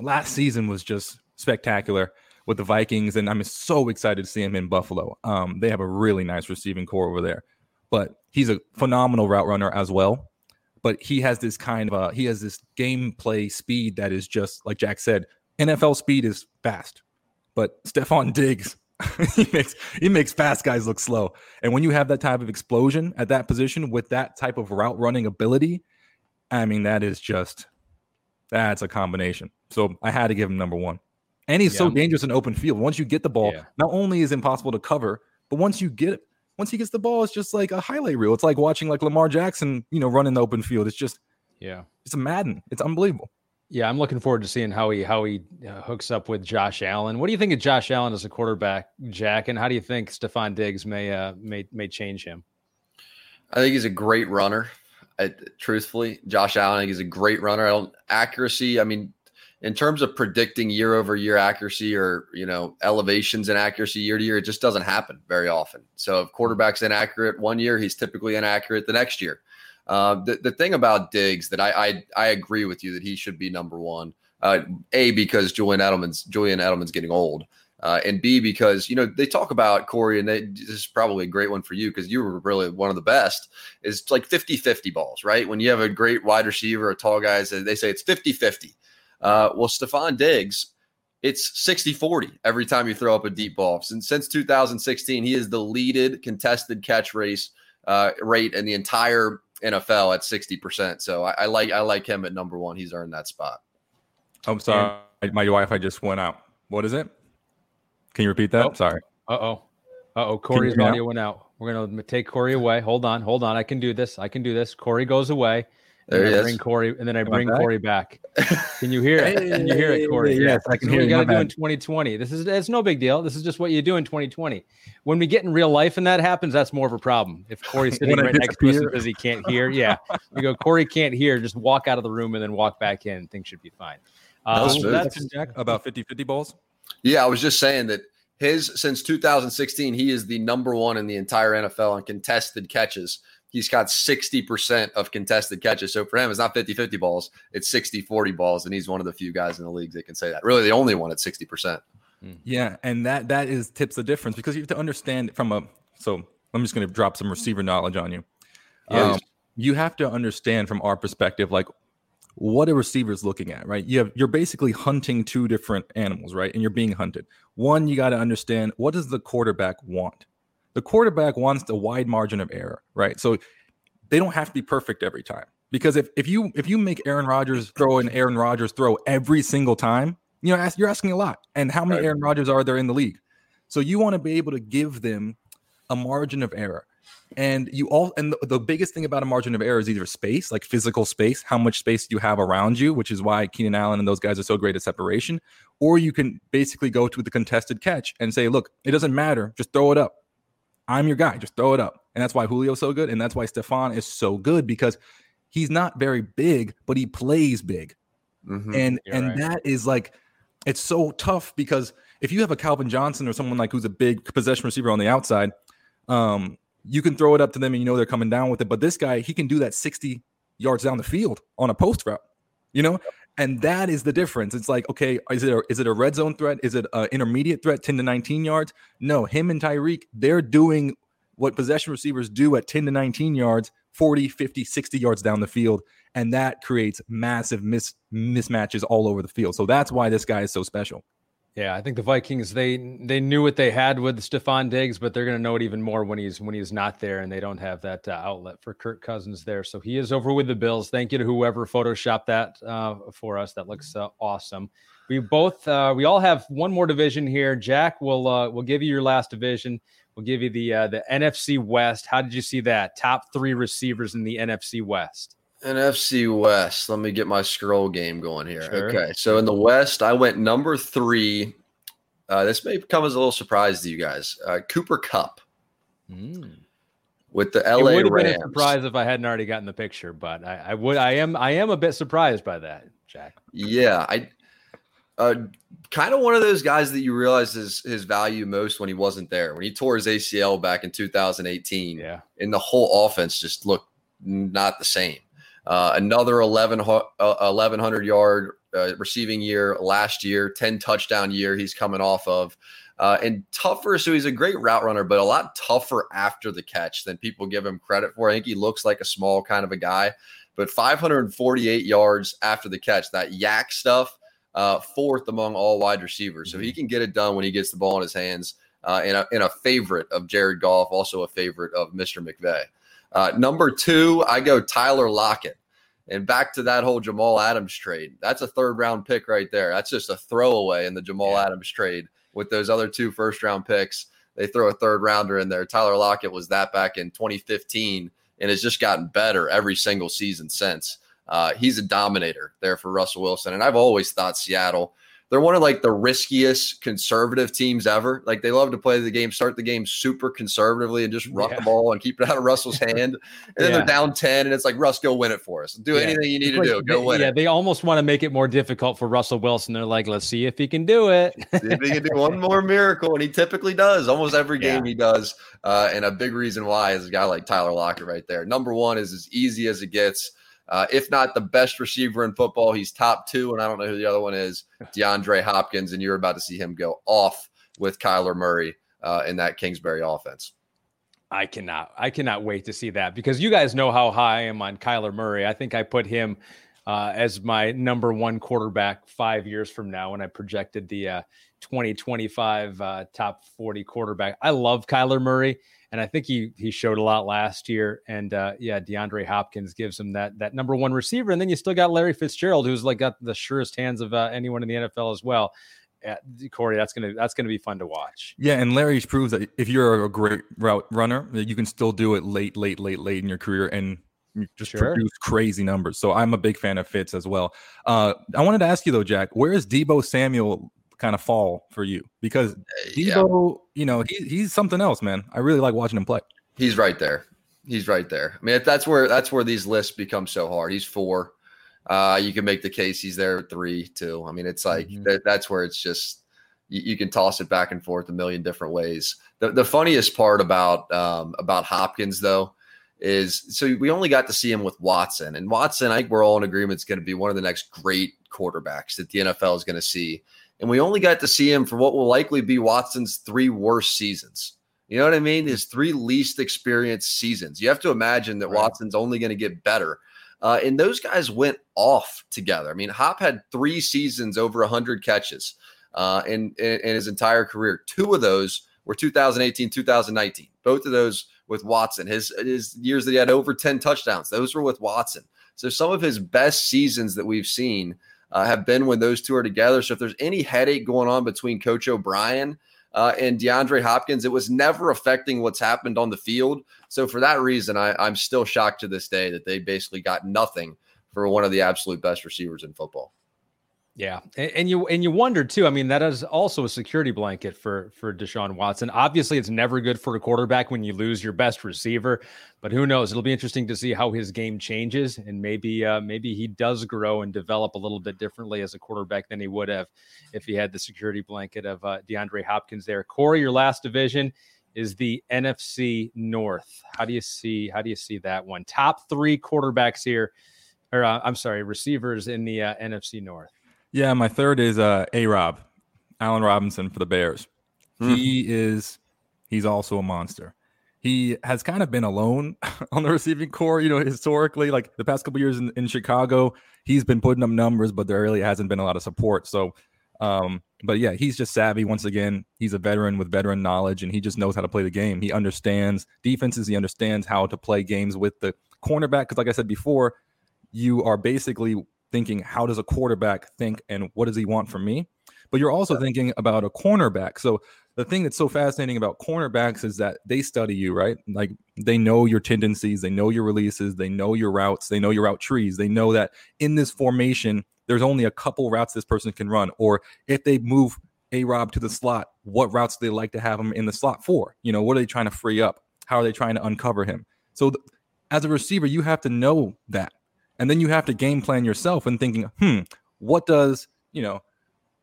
last season was just spectacular with the Vikings, and I'm so excited to see him in Buffalo. Um, they have a really nice receiving corps over there, but he's a phenomenal route runner as well. But he has this kind of uh, he has this gameplay speed that is just like Jack said. NFL speed is fast, but Stefon Diggs he makes he makes fast guys look slow. And when you have that type of explosion at that position with that type of route running ability, I mean that is just That's a combination. So I had to give him number one. And he's Yeah, so dangerous in open field. Once you get the ball, Yeah. not only is it impossible to cover, but once you get it, once he gets the ball, it's just like a highlight reel. It's like watching like Lamar Jackson, you know, run in the open field. It's just Yeah. it's a Madden. It's unbelievable. Yeah, I'm looking forward to seeing how he how he uh, hooks up with Josh Allen. What do you think of Josh Allen as a quarterback, Jack? And how do you think Stefon Diggs may uh, may may change him? I think he's a great runner. I, truthfully, Josh Allen, I think he's a great runner. I don't accuracy. I mean, in terms of predicting year over year accuracy or you know elevations in accuracy year to year, it just doesn't happen very often. So if quarterback's inaccurate one year, he's typically inaccurate the next year. Uh, the the thing about Diggs that I I, I agree with you that he should be number one. Uh, a because Julian Edelman's Julian Edelman's getting old. Uh, and B, because you know they talk about Corey, and they, this is probably a great one for you because you were really one of the best. Is like 50 50 balls, right? When you have a great wide receiver, a tall guy, they say it's 50 50. Uh, well, Stefon Diggs, it's 60 40 every time you throw up a deep ball. Since, since 2016, he is the leaded contested catch race uh, rate in the entire NFL at 60%. So I, I like I like him at number one. He's earned that spot. I'm sorry. My Wi-Fi just went out. What is it? Can you repeat that? Oh. Sorry. Uh oh. Uh oh. Corey's hear me now? audio went out. We're gonna take Corey away. Hold on. Hold on. I can do this. I can do this. Corey goes away. And There then he I is. bring Corey, and then I bring back? Corey back. Can you hear it? Can you hear it, Corey? Hey, yes, I can This is hear what you. you gotta do in 2020. This is it's no big deal. This is just what you do in 2020. When we get in real life and that happens, that's more of a problem. If Corey's sitting right next to us because he can't hear, yeah, we go. Corey can't hear. Just walk out of the room and then walk back in. Things should be fine. That was Um, smooth. that's Jack, about 50-50 balls. Yeah, I was just saying that his since 2016, he is the number one in the entire NFL on contested catches. He's got 60% of contested catches. So for him, it's not 50 50 balls, it's 60 40 balls. And he's one of the few guys in the league that can say that. Really, the only one at 60%. Yeah, and that that is tips the difference because you have to understand from a so I'm just going to drop some receiver knowledge on you. Yeah. Um, you have to understand from our perspective, like what a receiver is looking at, right? You have you're basically hunting two different animals, right? And you're being hunted. One, you got to understand what does the quarterback want. The quarterback wants a wide margin of error, right? So they don't have to be perfect every time because if if you if you make Aaron Rodgers throw an Aaron Rodgers throw every single time, you know ask, you're asking a lot. And how many Right. Aaron Rodgers are there in the league? So you want to be able to give them a margin of error. And you all and the, the biggest thing about a margin of error is either space, like physical space, how much space do you have around you, which is why Keenan Allen and those guys are so great at separation. Or you can basically go to the contested catch and say, look, it doesn't matter, just throw it up. I'm your guy, just throw it up. And that's why Julio's so good. And that's why Stefon is so good because he's not very big, but he plays big Mhm. and You're and right. that is like it's so tough because if you have a Calvin Johnson or someone like who's a big possession receiver on the outside, um, you can throw it up to them and you know they're coming down with it. But this guy, he can do that 60 yards down the field on a post route, you know, and that is the difference. It's like, okay, is it a, is it a red zone threat? Is it an intermediate threat, 10 to 19 yards? No, him and Tyreek, they're doing what possession receivers do at 10 to 19 yards, 40, 50, 60 yards down the field. And that creates massive mis- mismatches all over the field. So that's why this guy is so special. Yeah, I think the Vikings they they knew what they had with Stefon Diggs, but they're going to know it even more when he's when he's not there and they don't have that uh, outlet for Kirk Cousins there. So he is over with the Bills. Thank you to whoever photoshopped that uh, for us. That looks uh, awesome. We both uh, we all have one more division here. Jack will uh, will give you your last division. We'll give you the uh, the NFC West. How did you see that? Top three receivers in the NFC West. NFC West. Let me get my scroll game going here. Sure. Okay. So in the West, I went number three. Uh, this may come as a little surprise to you guys. Uh, Cooper Kupp with the it LA would have been Rams. a surprise if I hadn't already gotten the picture, but I, I would. I am. I am a bit surprised by that, Jack. Yeah, I uh, kind of one of those guys that you realize his his value most when he wasn't there. When he tore his ACL back in 2018, Yeah. and the whole offense just looked not the same. Uh, another 11, uh, 1100 yard uh, receiving year last year, 10 touchdown year he's coming off of. Uh, and tougher, so he's a great route runner, but a lot tougher after the catch than people give him credit for. I think he looks like a small kind of a guy, but 548 yards after the catch, that YAC stuff, uh, fourth among all wide receivers. So he can get it done when he gets the ball in his hands. Uh, and, a, and a favorite of Jared Goff, also a favorite of Mr. McVay. Uh, number two, I go Tyler Lockett. And back to that whole Jamal Adams trade. That's a third round pick right there. That's just a throwaway in the Jamal yeah. Adams trade with those other two first round picks. They throw a third rounder in there. Tyler Lockett was that back in 2015 and has just gotten better every single season since. Uh, he's a dominator there for Russell Wilson. And I've always thought Seattle they're one of like the riskiest conservative teams ever. Like they love to play the game, start the game super conservatively and just run yeah. the ball and keep it out of Russell's hand. And then yeah. they're down 10 and it's like, Russ, go win it for us. Do yeah. anything you need to do. Go win yeah, it. they almost want to make it more difficult for Russell Wilson. They're like, let's see if he can do it. if he can do one more miracle. And he typically does. Almost every game he does. Uh, and a big reason why is a guy like Tyler Lockett right there. Number one is as easy as it gets. Uh, if not the best receiver in football, he's top two, and I don't know who the other one is, DeAndre Hopkins, and you're about to see him go off with Kyler Murray uh, in that Kingsbury offense. I cannot, I cannot wait to see that because you guys know how high I am on Kyler Murray. I think I put him uh, as my number one quarterback five years from now when I projected the uh, 2025 uh, top 40 quarterback. I love Kyler Murray and I think he he showed a lot last year. And uh, yeah, DeAndre Hopkins gives him that that number one receiver, and then you still got Larry Fitzgerald, who's like got the surest hands of uh, anyone in the NFL as well. Yeah, Corey, that's gonna that's gonna be fun to watch. Yeah, and Larry's proves that if you're a great route runner, that you can still do it late, late, late, late in your career and just sure. produce crazy numbers. So I'm a big fan of Fitz as well. Uh, I wanted to ask you though, Jack, where is Deebo Samuel kind of fall for you? Because uh, Deebo, yeah. you know, he, he's something else, man. I really like watching him play. He's right there. He's right there. I mean, if that's where that's where these lists become so hard. He's four. Uh, you can make the case he's there three, too. I mean, it's like mm-hmm. that, that's where it's just you, you, can toss it back and forth a million different ways. The, the funniest part about um, about Hopkins though is so we only got to see him with Watson, and Watson, I think we're all in agreement is going to be one of the next great quarterbacks that the NFL is going to see and we only got to see him for what will likely be Watson's three worst seasons. You know what I mean? His three least experienced seasons. You have to imagine that right. Watson's only going to get better. Uh, and those guys went off together. I mean, Hop had three seasons over 100 catches uh, in, in, in his entire career. Two of those were 2018, 2019. Both of those with Watson. His, his years that he had over 10 touchdowns, those were with Watson. So some of his best seasons that we've seen – uh, have been when those two are together. So if there's any headache going on between Coach O'Brien uh, and DeAndre Hopkins, it was never affecting what's happened on the field. So for that reason, I, I'm still shocked to this day that they basically got nothing for one of the absolute best receivers in football. Yeah, and, and, you and you wonder too. I mean, that is also a security blanket for for Deshaun Watson. Obviously, it's never good for a quarterback when you lose your best receiver, but who knows? It'll be interesting to see how his game changes, and maybe uh, maybe he does grow and develop a little bit differently as a quarterback than he would have if he had the security blanket of uh, DeAndre Hopkins there. Corey, your last division is the NFC North. How do you see how do you see that one? Top three quarterbacks here, or uh, I'm sorry, receivers in the uh, NFC North. Yeah, my third is uh, A Rob, Allen Robinson for the Bears. Hmm. He is he's also a monster. He has kind of been alone on the receiving corps, you know, historically, like the past couple years in, in Chicago, he's been putting up numbers, but there really hasn't been a lot of support. So, um, but yeah, he's just savvy. Once again, he's a veteran with veteran knowledge, and he just knows how to play the game. He understands defenses. He understands how to play games with the cornerback. Because, like I said before, you are basically thinking, how does a quarterback think and what does he want from me? But you're also thinking about a cornerback. So the thing that's so fascinating about cornerbacks is that they study you, right? Like they know your tendencies, they know your releases, they know your routes, they know your route trees. They know that in this formation, there's only a couple routes this person can run. Or if they move A Rob to the slot, what routes do they like to have him in the slot for? You know, what are they trying to free up? How are they trying to uncover him? So th- as a receiver, you have to know that and then you have to game plan yourself and thinking, hmm, what does, you know,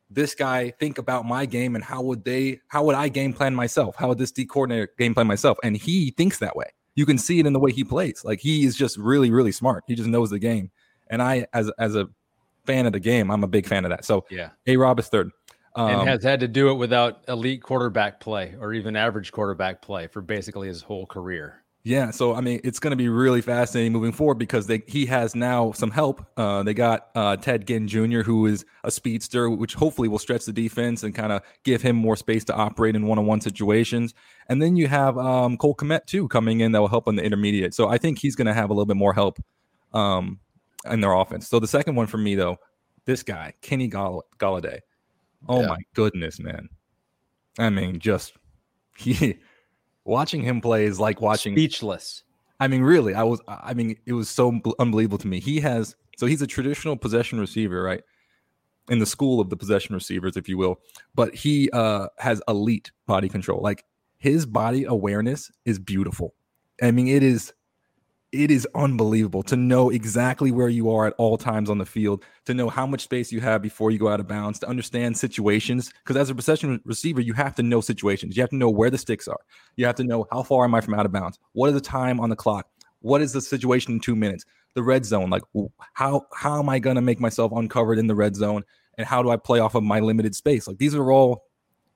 this guy think about my game and how would they, how would I game plan myself? How would this D coordinator game plan myself? And he thinks that way. You can see it in the way he plays. Like he is just really, really smart. He just knows the game. And I, as as a fan of the game, I'm a big fan of that. So yeah, A Rob is third. Um, and has had to do it without elite quarterback play or even average quarterback play for basically his whole career. Yeah, so I mean, it's going to be really fascinating moving forward because they, he has now some help. Uh, they got uh, Ted Ginn Jr., who is a speedster, which hopefully will stretch the defense and kind of give him more space to operate in one-on-one situations. And then you have um, Cole Kmet too coming in that will help on the intermediate. So I think he's going to have a little bit more help um, in their offense. So the second one for me though, this guy Kenny Gall- Golladay. Oh Yeah. my goodness, man! I mean, just he watching him play is like watching Speechless. I mean, really, I was. I mean, it was so unbelievable to me. He has so he's a traditional possession receiver, right? In the school of the possession receivers, if you will, but he uh, has elite body control. Like his body awareness is beautiful. I mean, it is, it is unbelievable to know exactly where you are at all times on the field, to know how much space you have before you go out of bounds, to understand situations. Because as a possession receiver, you have to know situations. You have to know where the sticks are. You have to know how far am I from out of bounds? What is the time on the clock? What is the situation in two minutes? The red zone, like how how am I gonna make myself uncovered in the red zone? And how do I play off of my limited space? Like these are all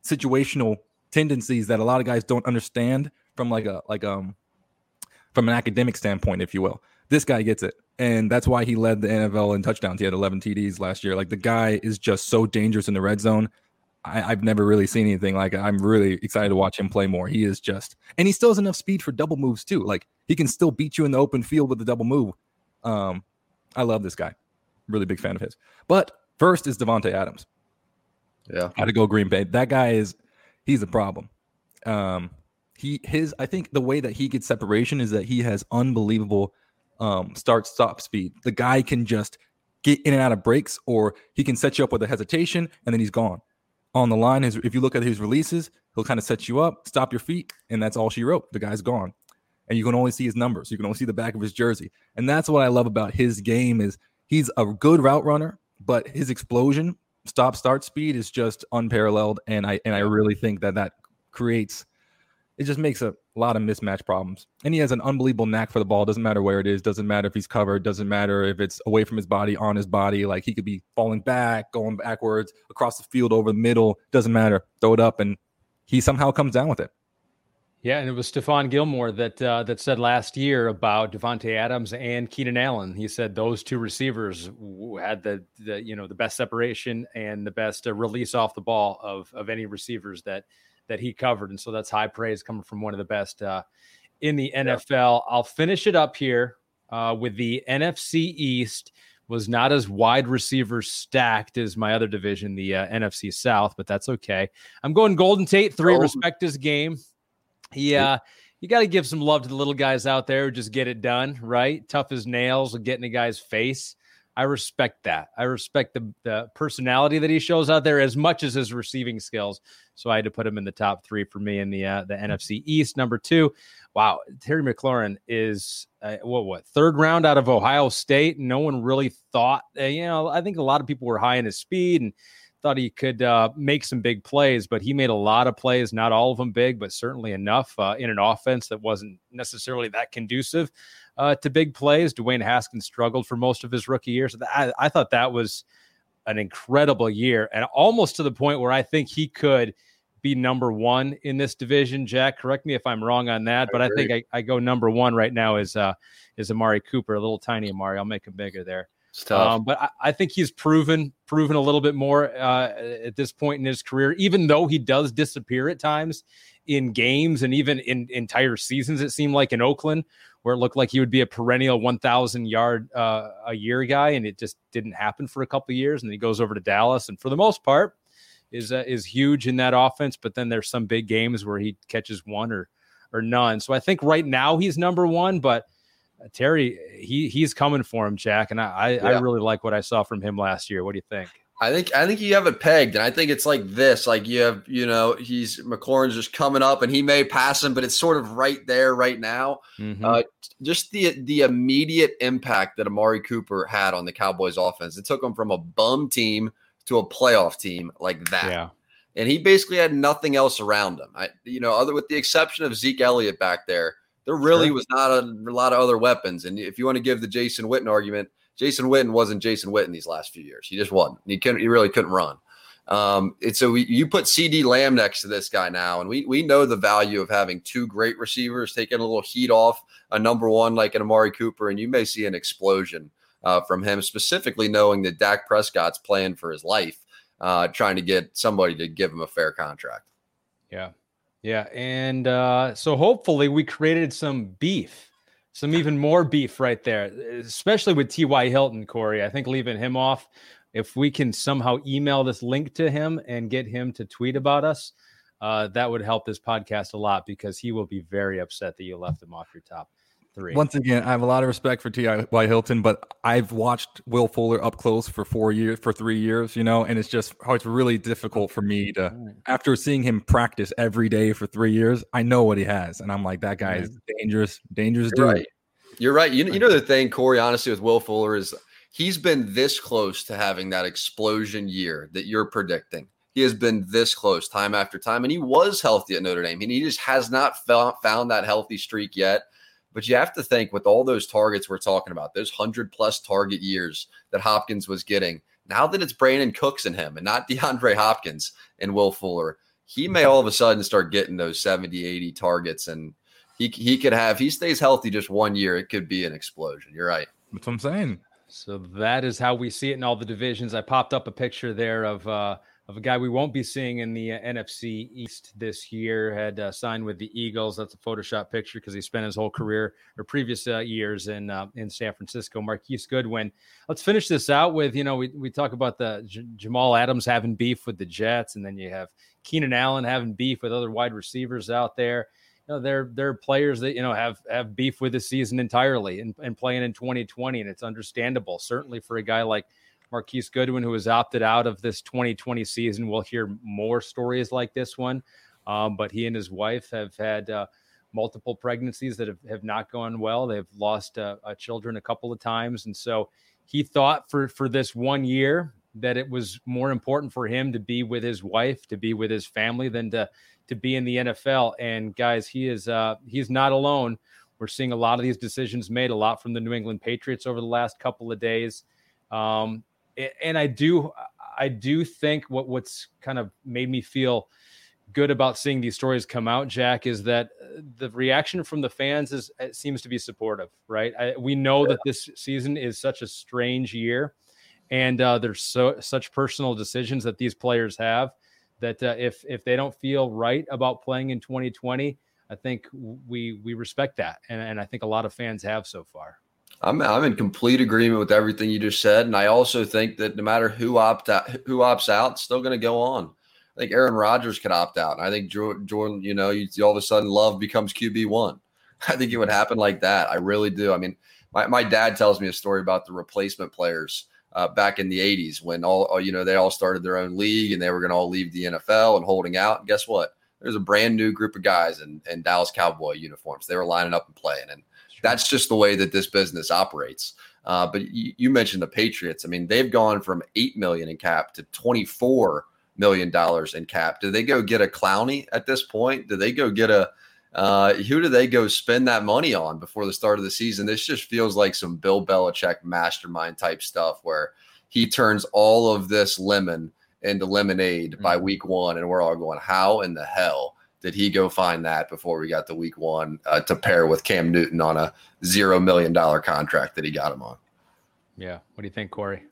situational tendencies that a lot of guys don't understand from like a like um from an academic standpoint, if you will. This guy gets it. And that's why he led the NFL in touchdowns. He had 11 TDs last year. Like the guy is just so dangerous in the red zone. I, I've never really seen anything like it. I'm really excited to watch him play more. He is just, and he still has enough speed for double moves too. Like he can still beat you in the open field with the double move. Um, I love this guy. Really big fan of his. But first is Davante Adams. Yeah. Got to go Green Bay. That guy is, he's a problem. Um, he his I think the way that he gets separation is that he has unbelievable um start stop speed. The guy can just get in and out of breaks, or he can set you up with a hesitation and then he's gone. On the line, if you look at his releases, he'll kind of set you up, stop your feet, and that's all she wrote. The guy's gone, and you can only see his numbers. You can only see the back of his jersey, and that's what I love about his game is he's a good route runner, but his explosion, stop start speed is just unparalleled, and I and I really think that that creates it just makes a lot of mismatch problems. And he has an unbelievable knack for the ball. Doesn't matter where it is. Doesn't matter if he's covered. Doesn't matter if it's away from his body, on his body. Like he could be falling back, going backwards, across the field, over the middle. Doesn't matter. Throw it up, and he somehow comes down with it. Yeah, and it was Stephon Gilmore that uh, that said last year about Davante Adams and Keenan Allen. He said those two receivers had the, the you know the best separation and the best uh, release off the ball of of any receivers that that he covered, and so that's high praise coming from one of the best uh, in the NFL. I'll finish it up here uh, with the NFC East was not as wide receiver stacked as my other division, the uh, NFC South, but that's okay. I'm going Golden Tate three. Golden. Respect his game. Yeah, uh, you got to give some love to the little guys out there who just get it done, right? Tough as nails, get in a guy's face. I respect that. I respect the, the personality that he shows out there as much as his receiving skills. So I had to put him in the top three for me in the uh, the NFC East. Number two, wow, Terry McLaurin is uh, what what third round out of Ohio State. No one really thought, uh, you know, I think a lot of people were high in his speed and thought he could uh, make some big plays, but he made a lot of plays, not all of them big, but certainly enough uh, in an offense that wasn't necessarily that conducive uh, to big plays. Dwayne Haskins struggled for most of his rookie year. So I, I thought that was an incredible year and almost to the point where I think he could be number one in this division. Jack, correct me if I'm wrong on that, but I think I, I go number one right now is uh, is Amari Cooper, a little tiny Amari. I'll make him bigger there. Um, but I, I think he's proven proven a little bit more uh, at this point in his career, even though he does disappear at times in games and even in entire seasons. It seemed like in Oakland, where it looked like he would be a perennial 1,000 yard uh, a year guy, and it just didn't happen for a couple years. And he goes over to Dallas, and for the most part, is uh, is huge in that offense. But then there's some big games where he catches one or or none. So I think right now he's number one, but. Uh, Terry, he he's coming for him, Jack, and I I, I really like what I saw from him last year. What do you think? I think I think you have it pegged, and I think it's like this: like you have, you know, he's McLaurin's just coming up, and he may pass him, but it's sort of right there, right now. Mhm. Uh, just the the immediate impact that Amari Cooper had on the Cowboys offense. It took him from a bum team to a playoff team like that. yeah, and he basically had nothing else around him. I, you know, other with the exception of Zeke Elliott back there, there really Sure. was not a, a lot of other weapons. And if you want to give the Jason Witten argument, Jason Witten wasn't Jason Witten these last few years. He just wasn't. He couldn't. He really couldn't run. Um, and so we, you put CeeDee Lamb next to this guy now, and we we know the value of having two great receivers, taking a little heat off a number one like an Amari Cooper, and you may see an explosion uh, from him. Specifically, knowing that Dak Prescott's playing for his life uh, trying to get somebody to give him a fair contract. yeah, yeah. And uh, so hopefully we created some beef some even more beef right there, especially with T.Y. Hilton, Corey. I think leaving him off, if we can somehow email this link to him and get him to tweet about us, uh, that would help this podcast a lot because he will be very upset that you left him off your top three. Once again, I have a lot of respect for T.Y. Hilton, but I've watched Will Fuller up close for four years, for three years, you know, and it's just oh, it's really difficult for me to, after seeing him practice every day for three years, I know what he has, and I'm like, that guy is dangerous, dangerous You're dude. right. You're right. You, you know the thing, Corey, honestly, with Will Fuller is he's been this close to having that explosion year that you're predicting. He has been this close time after time, and he was healthy at Notre Dame, and he just has not found that healthy streak yet. But you have to think with all those targets we're talking about, those 100 plus target years that Hopkins was getting, now that it's Brandin Cooks and him and not DeAndre Hopkins and Will Fuller, he may all of a sudden start getting those 70, 80 targets. And he, he could have, he stays healthy just one year, it could be an explosion. You're right. That's what I'm saying. So that is how we see it in all the divisions. I popped up a picture there of, uh, of a guy we won't be seeing in the uh, NFC East this year. Had uh, signed with the Eagles. That's a Photoshop picture because he spent his whole career or previous uh, years in uh, in San Francisco. Marquise Goodwin. Let's finish this out with you know we we talk about the J- Jamal Adams having beef with the Jets, and then you have Keenan Allen having beef with other wide receivers out there. You know, they're they're players that you know have have beef with the season entirely and, and playing in 2020, and it's understandable. Certainly for a guy like Marquise Goodwin, who has opted out of this 2020 season. We'll hear more stories like this one. Um, but he and his wife have had uh, multiple pregnancies that have, have not gone well. They've lost uh, children a couple of times. And so he thought for, for this one year that it was more important for him to be with his wife, to be with his family than to, to be in the NFL. And guys, he is, uh, he's not alone. We're seeing a lot of these decisions made a lot from the New England Patriots over the last couple of days. Um, and I do I do think what what's kind of made me feel good about seeing these stories come out, Jack, is that uh, the reaction from the fans is it seems to be supportive, right? I, we know yeah. that this season is such a strange year, and uh, there's so such personal decisions that these players have that uh, if if they don't feel right about playing in 2020, I think we we respect that, and, and I think a lot of fans have so far. I'm I'm in complete agreement with everything you just said, and I also think that no matter who opt out, who opts out, it's still going to go on. I think Aaron Rodgers could opt out. I think Jordan, you know, you, all of a sudden Love becomes QB one. I think it would happen like that. I really do. I mean, my, my dad tells me a story about the replacement players uh, back in the '80s when all you know they all started their own league and they were going to all leave the NFL and holding out. And guess what? There's a brand new group of guys in, in Dallas Cowboy uniforms. They were lining up and playing and that's just the way that this business operates. Uh, but you, you, mentioned the Patriots. I mean, they've gone from eight million in cap to twenty four million dollars in cap. Do they go get a Clowney at this point? Do they go get a uh, who do they go spend that money on before the start of the season? This just feels like some Bill Belichick mastermind type stuff where he turns all of this lemon into lemonade mm-hmm. by week one, and we're all going, "How in the hell?" Did he go find that before we got the week one uh, to pair with Cam Newton on a zero million dollar contract that he got him on? Yeah. What do you think, Corey?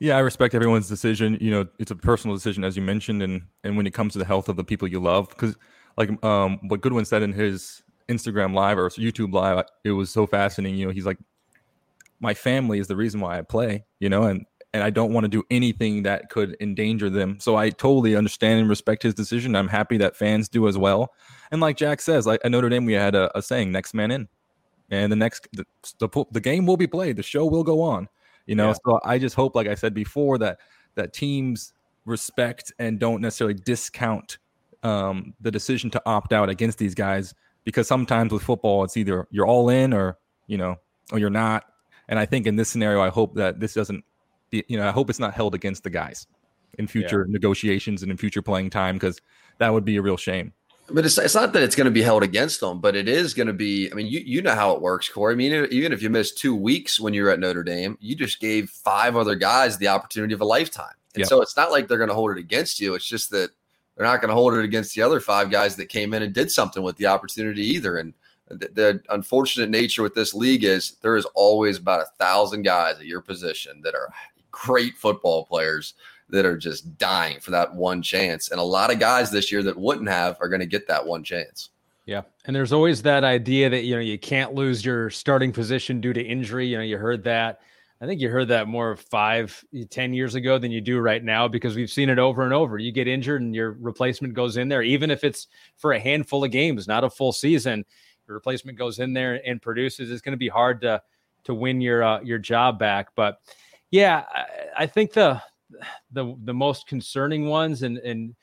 Yeah, I respect everyone's decision. You know, it's a personal decision, as you mentioned, and and when it comes to the health of the people you love, because like um, what Goodwin said in his Instagram live or YouTube live, it was so fascinating. You know, he's like, my family is the reason why I play. You know, and and I don't want to do anything that could endanger them. So I totally understand and respect his decision. I'm happy that fans do as well. And like Jack says, like at Notre Dame, we had a, a saying, "Next man in," and the next the, the, the game will be played, the show will go on. You know, yeah. so I just hope, like I said before, that that teams respect and don't necessarily discount um, the decision to opt out against these guys because sometimes with football, it's either you're all in or you know, or you're not. And I think in this scenario, I hope that this doesn't you know, I hope it's not held against the guys in future yeah. negotiations and in future playing time because that would be a real shame. But it's, it's not that it's going to be held against them, but it is going to be. I mean, you, you know how it works, Corey. I mean, even if you miss two weeks when you're at Notre Dame, you just gave five other guys the opportunity of a lifetime. And yep. so it's not like they're going to hold it against you. It's just that they're not going to hold it against the other five guys that came in and did something with the opportunity either. And the, the unfortunate nature with this league is there is always about a thousand guys at your position that are great football players that are just dying for that one chance. And a lot of guys this year that wouldn't have are going to get that one chance. Yeah. And there's always that idea that, you know, you can't lose your starting position due to injury. You know, you heard that. I think you heard that more five, ten years ago than you do right now because we've seen it over and over. You get injured and your replacement goes in there, even if it's for a handful of games, not a full season. Your replacement goes in there and produces. It's going to be hard to to win your uh, your job back. But yeah, I, I think the the the most concerning ones and and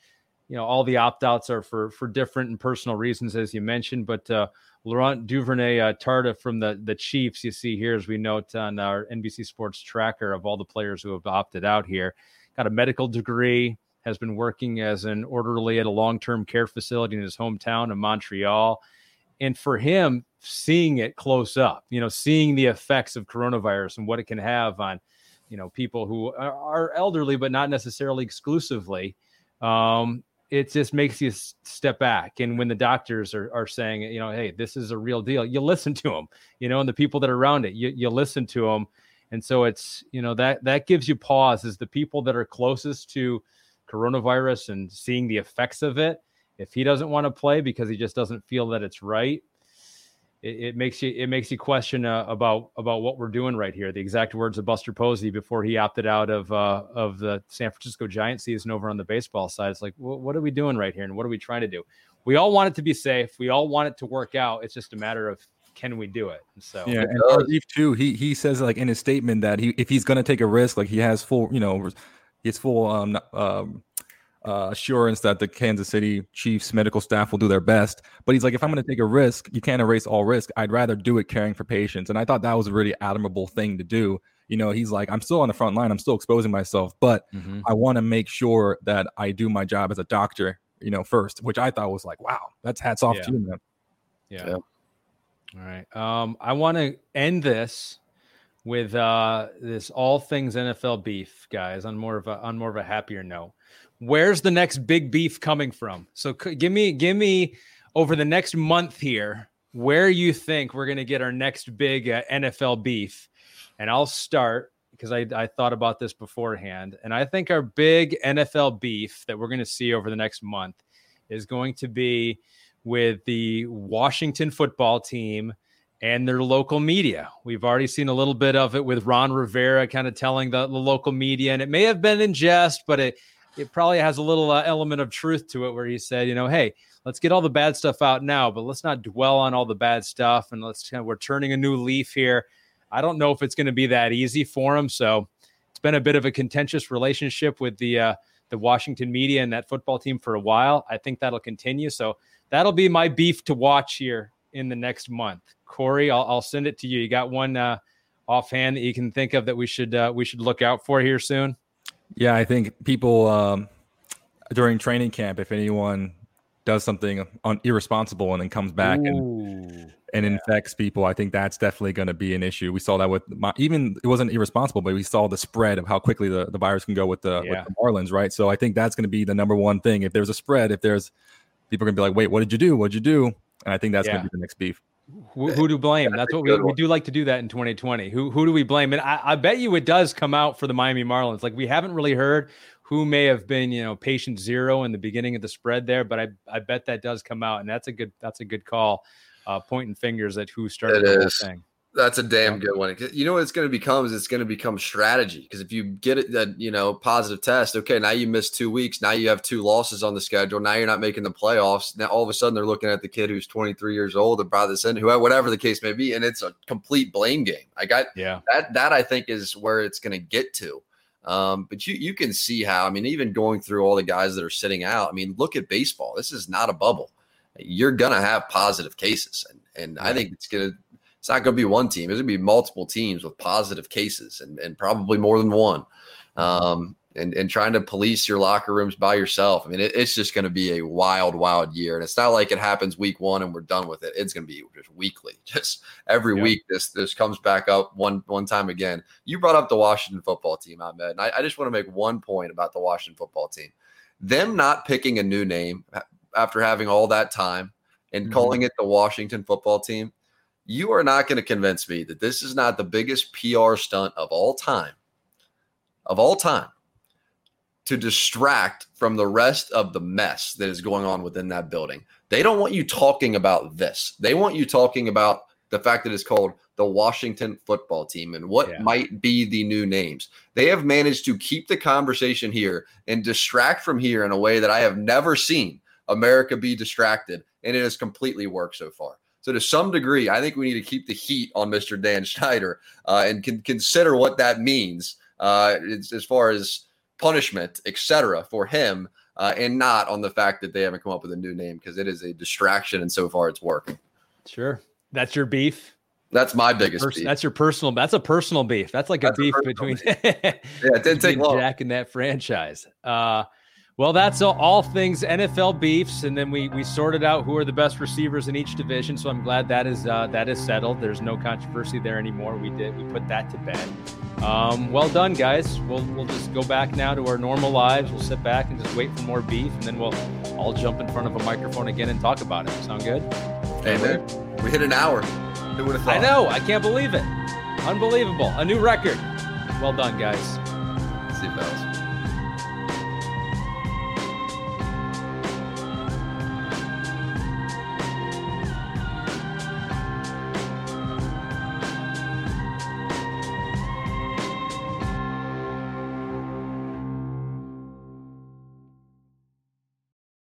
you know all the opt outs are for for different and personal reasons as you mentioned but uh laurent duvernay uh, tardif from the the chiefs you see here as we note on our nbc sports tracker of all the players who have opted out here. Got a medical degree has been working as an orderly at a long-term care facility in his hometown of montreal. And for him seeing it close up you know seeing the effects of coronavirus and what it can have on you know people who are, elderly but not necessarily exclusively um, it just makes you step back. And when the doctors are, are saying, you know, hey, this is a real deal, you listen to them, you know, and the people that are around it, you, you listen to them. And so it's, you know, that that gives you pause is the people that are closest to coronavirus and seeing the effects of it. If he doesn't want to play because he just doesn't feel that it's right, it, it makes you it makes you question uh, about about what we're doing right here. The exact words of Buster Posey before he opted out of uh, of the San Francisco Giant season over on the baseball side. It's like, what are we doing right here, and what are we trying to do? We all want it to be safe. We all want it to work out. It's just a matter of can we do it? So yeah, and Tardif too. He he says like in his statement that he if he's going to take a risk, like he has full, you know, his full um, um uh, assurance that the Kansas City Chiefs medical staff will do their best. But he's like, if I'm going to take a risk, you can't erase all risk. I'd rather do it caring for patients. And I thought that was a really admirable thing to do. You know, he's like, I'm still on the front line, I'm still exposing myself, but mm-hmm. I want to make sure that I do my job as a doctor, you know, first, which I thought was like, wow, that's hats off yeah. to you, man. Yeah. yeah. All right. Um, I want to end this with uh this all things NFL beef, guys, on more of a on more of a happier note where's the next big beef coming from? So give me give me over the next month here where you think we're going to get our next big uh, NFL beef. And I'll start because I, I thought about this beforehand. And I think our big NFL beef that we're going to see over the next month is going to be with the Washington football team and their local media. We've already seen a little bit of it with Ron Rivera kind of telling the, the local media, and it may have been in jest, but it it probably has a little uh, element of truth to it where he said, you know, hey, let's get all the bad stuff out now, but let's not dwell on all the bad stuff and let's we're turning a new leaf here. I don't know if it's going to be that easy for him. So it's been a bit of a contentious relationship with the uh, the Washington media and that football team for a while. I think that'll continue. So that'll be my beef to watch here in the next month. Corey, I'll, I'll send it to you. You got one uh, offhand that you can think of that we should uh, we should look out for here soon. Yeah, I think people um, during training camp, if anyone does something on irresponsible and then comes back Ooh, and and yeah. infects people, I think that's definitely going to be an issue. We saw that with my, even it wasn't irresponsible, but we saw the spread of how quickly the, the virus can go with the, yeah. with the Marlins, right? So I think that's going to be the number one thing. If there's a spread, if there's people are going to be like, wait, what did you do? What did you do? And I think that's yeah. going to be the next beef. Who, who to blame? That's, That's what we, we do like to do that in 2020. Who who do we blame? And I, I bet you it does come out for the Miami Marlins. Like we haven't really heard who may have been, you know, patient zero in the beginning of the spread there, but I I bet that does come out, and that's a good that's a good call. Uh, pointing fingers at who started it the is. whole thing. That's a damn good one. You know what it's going to become is it's going to become strategy. Because if you get it that you know positive test, okay, now you missed two weeks. Now you have two losses on the schedule. Now you're not making the playoffs. Now all of a sudden they're looking at the kid who's 23 years old and by this end, who whatever the case may be, and it's a complete blame game. I got yeah that that I think is where it's going to get to. Um, but you you can see how I mean, even going through all the guys that are sitting out. I mean, look at baseball. This is not a bubble. You're gonna have positive cases, and and I think it's gonna it's not going to be one team. It's going to be multiple teams with positive cases and, and probably more than one. Um, and, and trying to police your locker rooms by yourself. I mean, it, it's just going to be a wild, wild year. And it's not like it happens week one and we're done with it. It's going to be just weekly, just every yeah. week. This this comes back up one one time again. You brought up the Washington football team, Ahmed, and I, I just want to make one point about the Washington football team. Them not picking a new name after having all that time and mm-hmm. calling it the Washington football team you are not going to convince me that this is not the biggest PR stunt of all time. Of all time. to distract from the rest of the mess that is going on within that building. They don't want you talking about this. They want you talking about the fact that it's called the Washington football team and what yeah. might be the new names. They have managed to keep the conversation here and distract from here in a way that I have never seen America be distracted. And it has completely worked so far. So, to some degree, I think we need to keep the heat on Mr. Dan Snyder uh, and can consider what that means uh, as far as punishment, etc., for him, uh, and not on the fact that they haven't come up with a new name because it is a distraction, and so far it's working. Sure, that's your beef. That's my biggest Pers- beef. That's your personal. That's a personal beef. That's like that's a beef a between. yeah, it didn't take long. Jack and that franchise. Uh, well, that's all, things NFL beefs, and then we we sorted out who are the best receivers in each division. So I'm glad that is uh, that is settled. There's no controversy there anymore. We did we put that to bed. Um, well done, guys. We'll we'll just go back now to our normal lives. We'll sit back and just wait for more beef, and then we'll all jump in front of a microphone again and talk about it. Sound good? Amen. We hit an hour. Who would have thought? I know. I can't believe it. Unbelievable. A new record. Well done, guys. See you, fellas.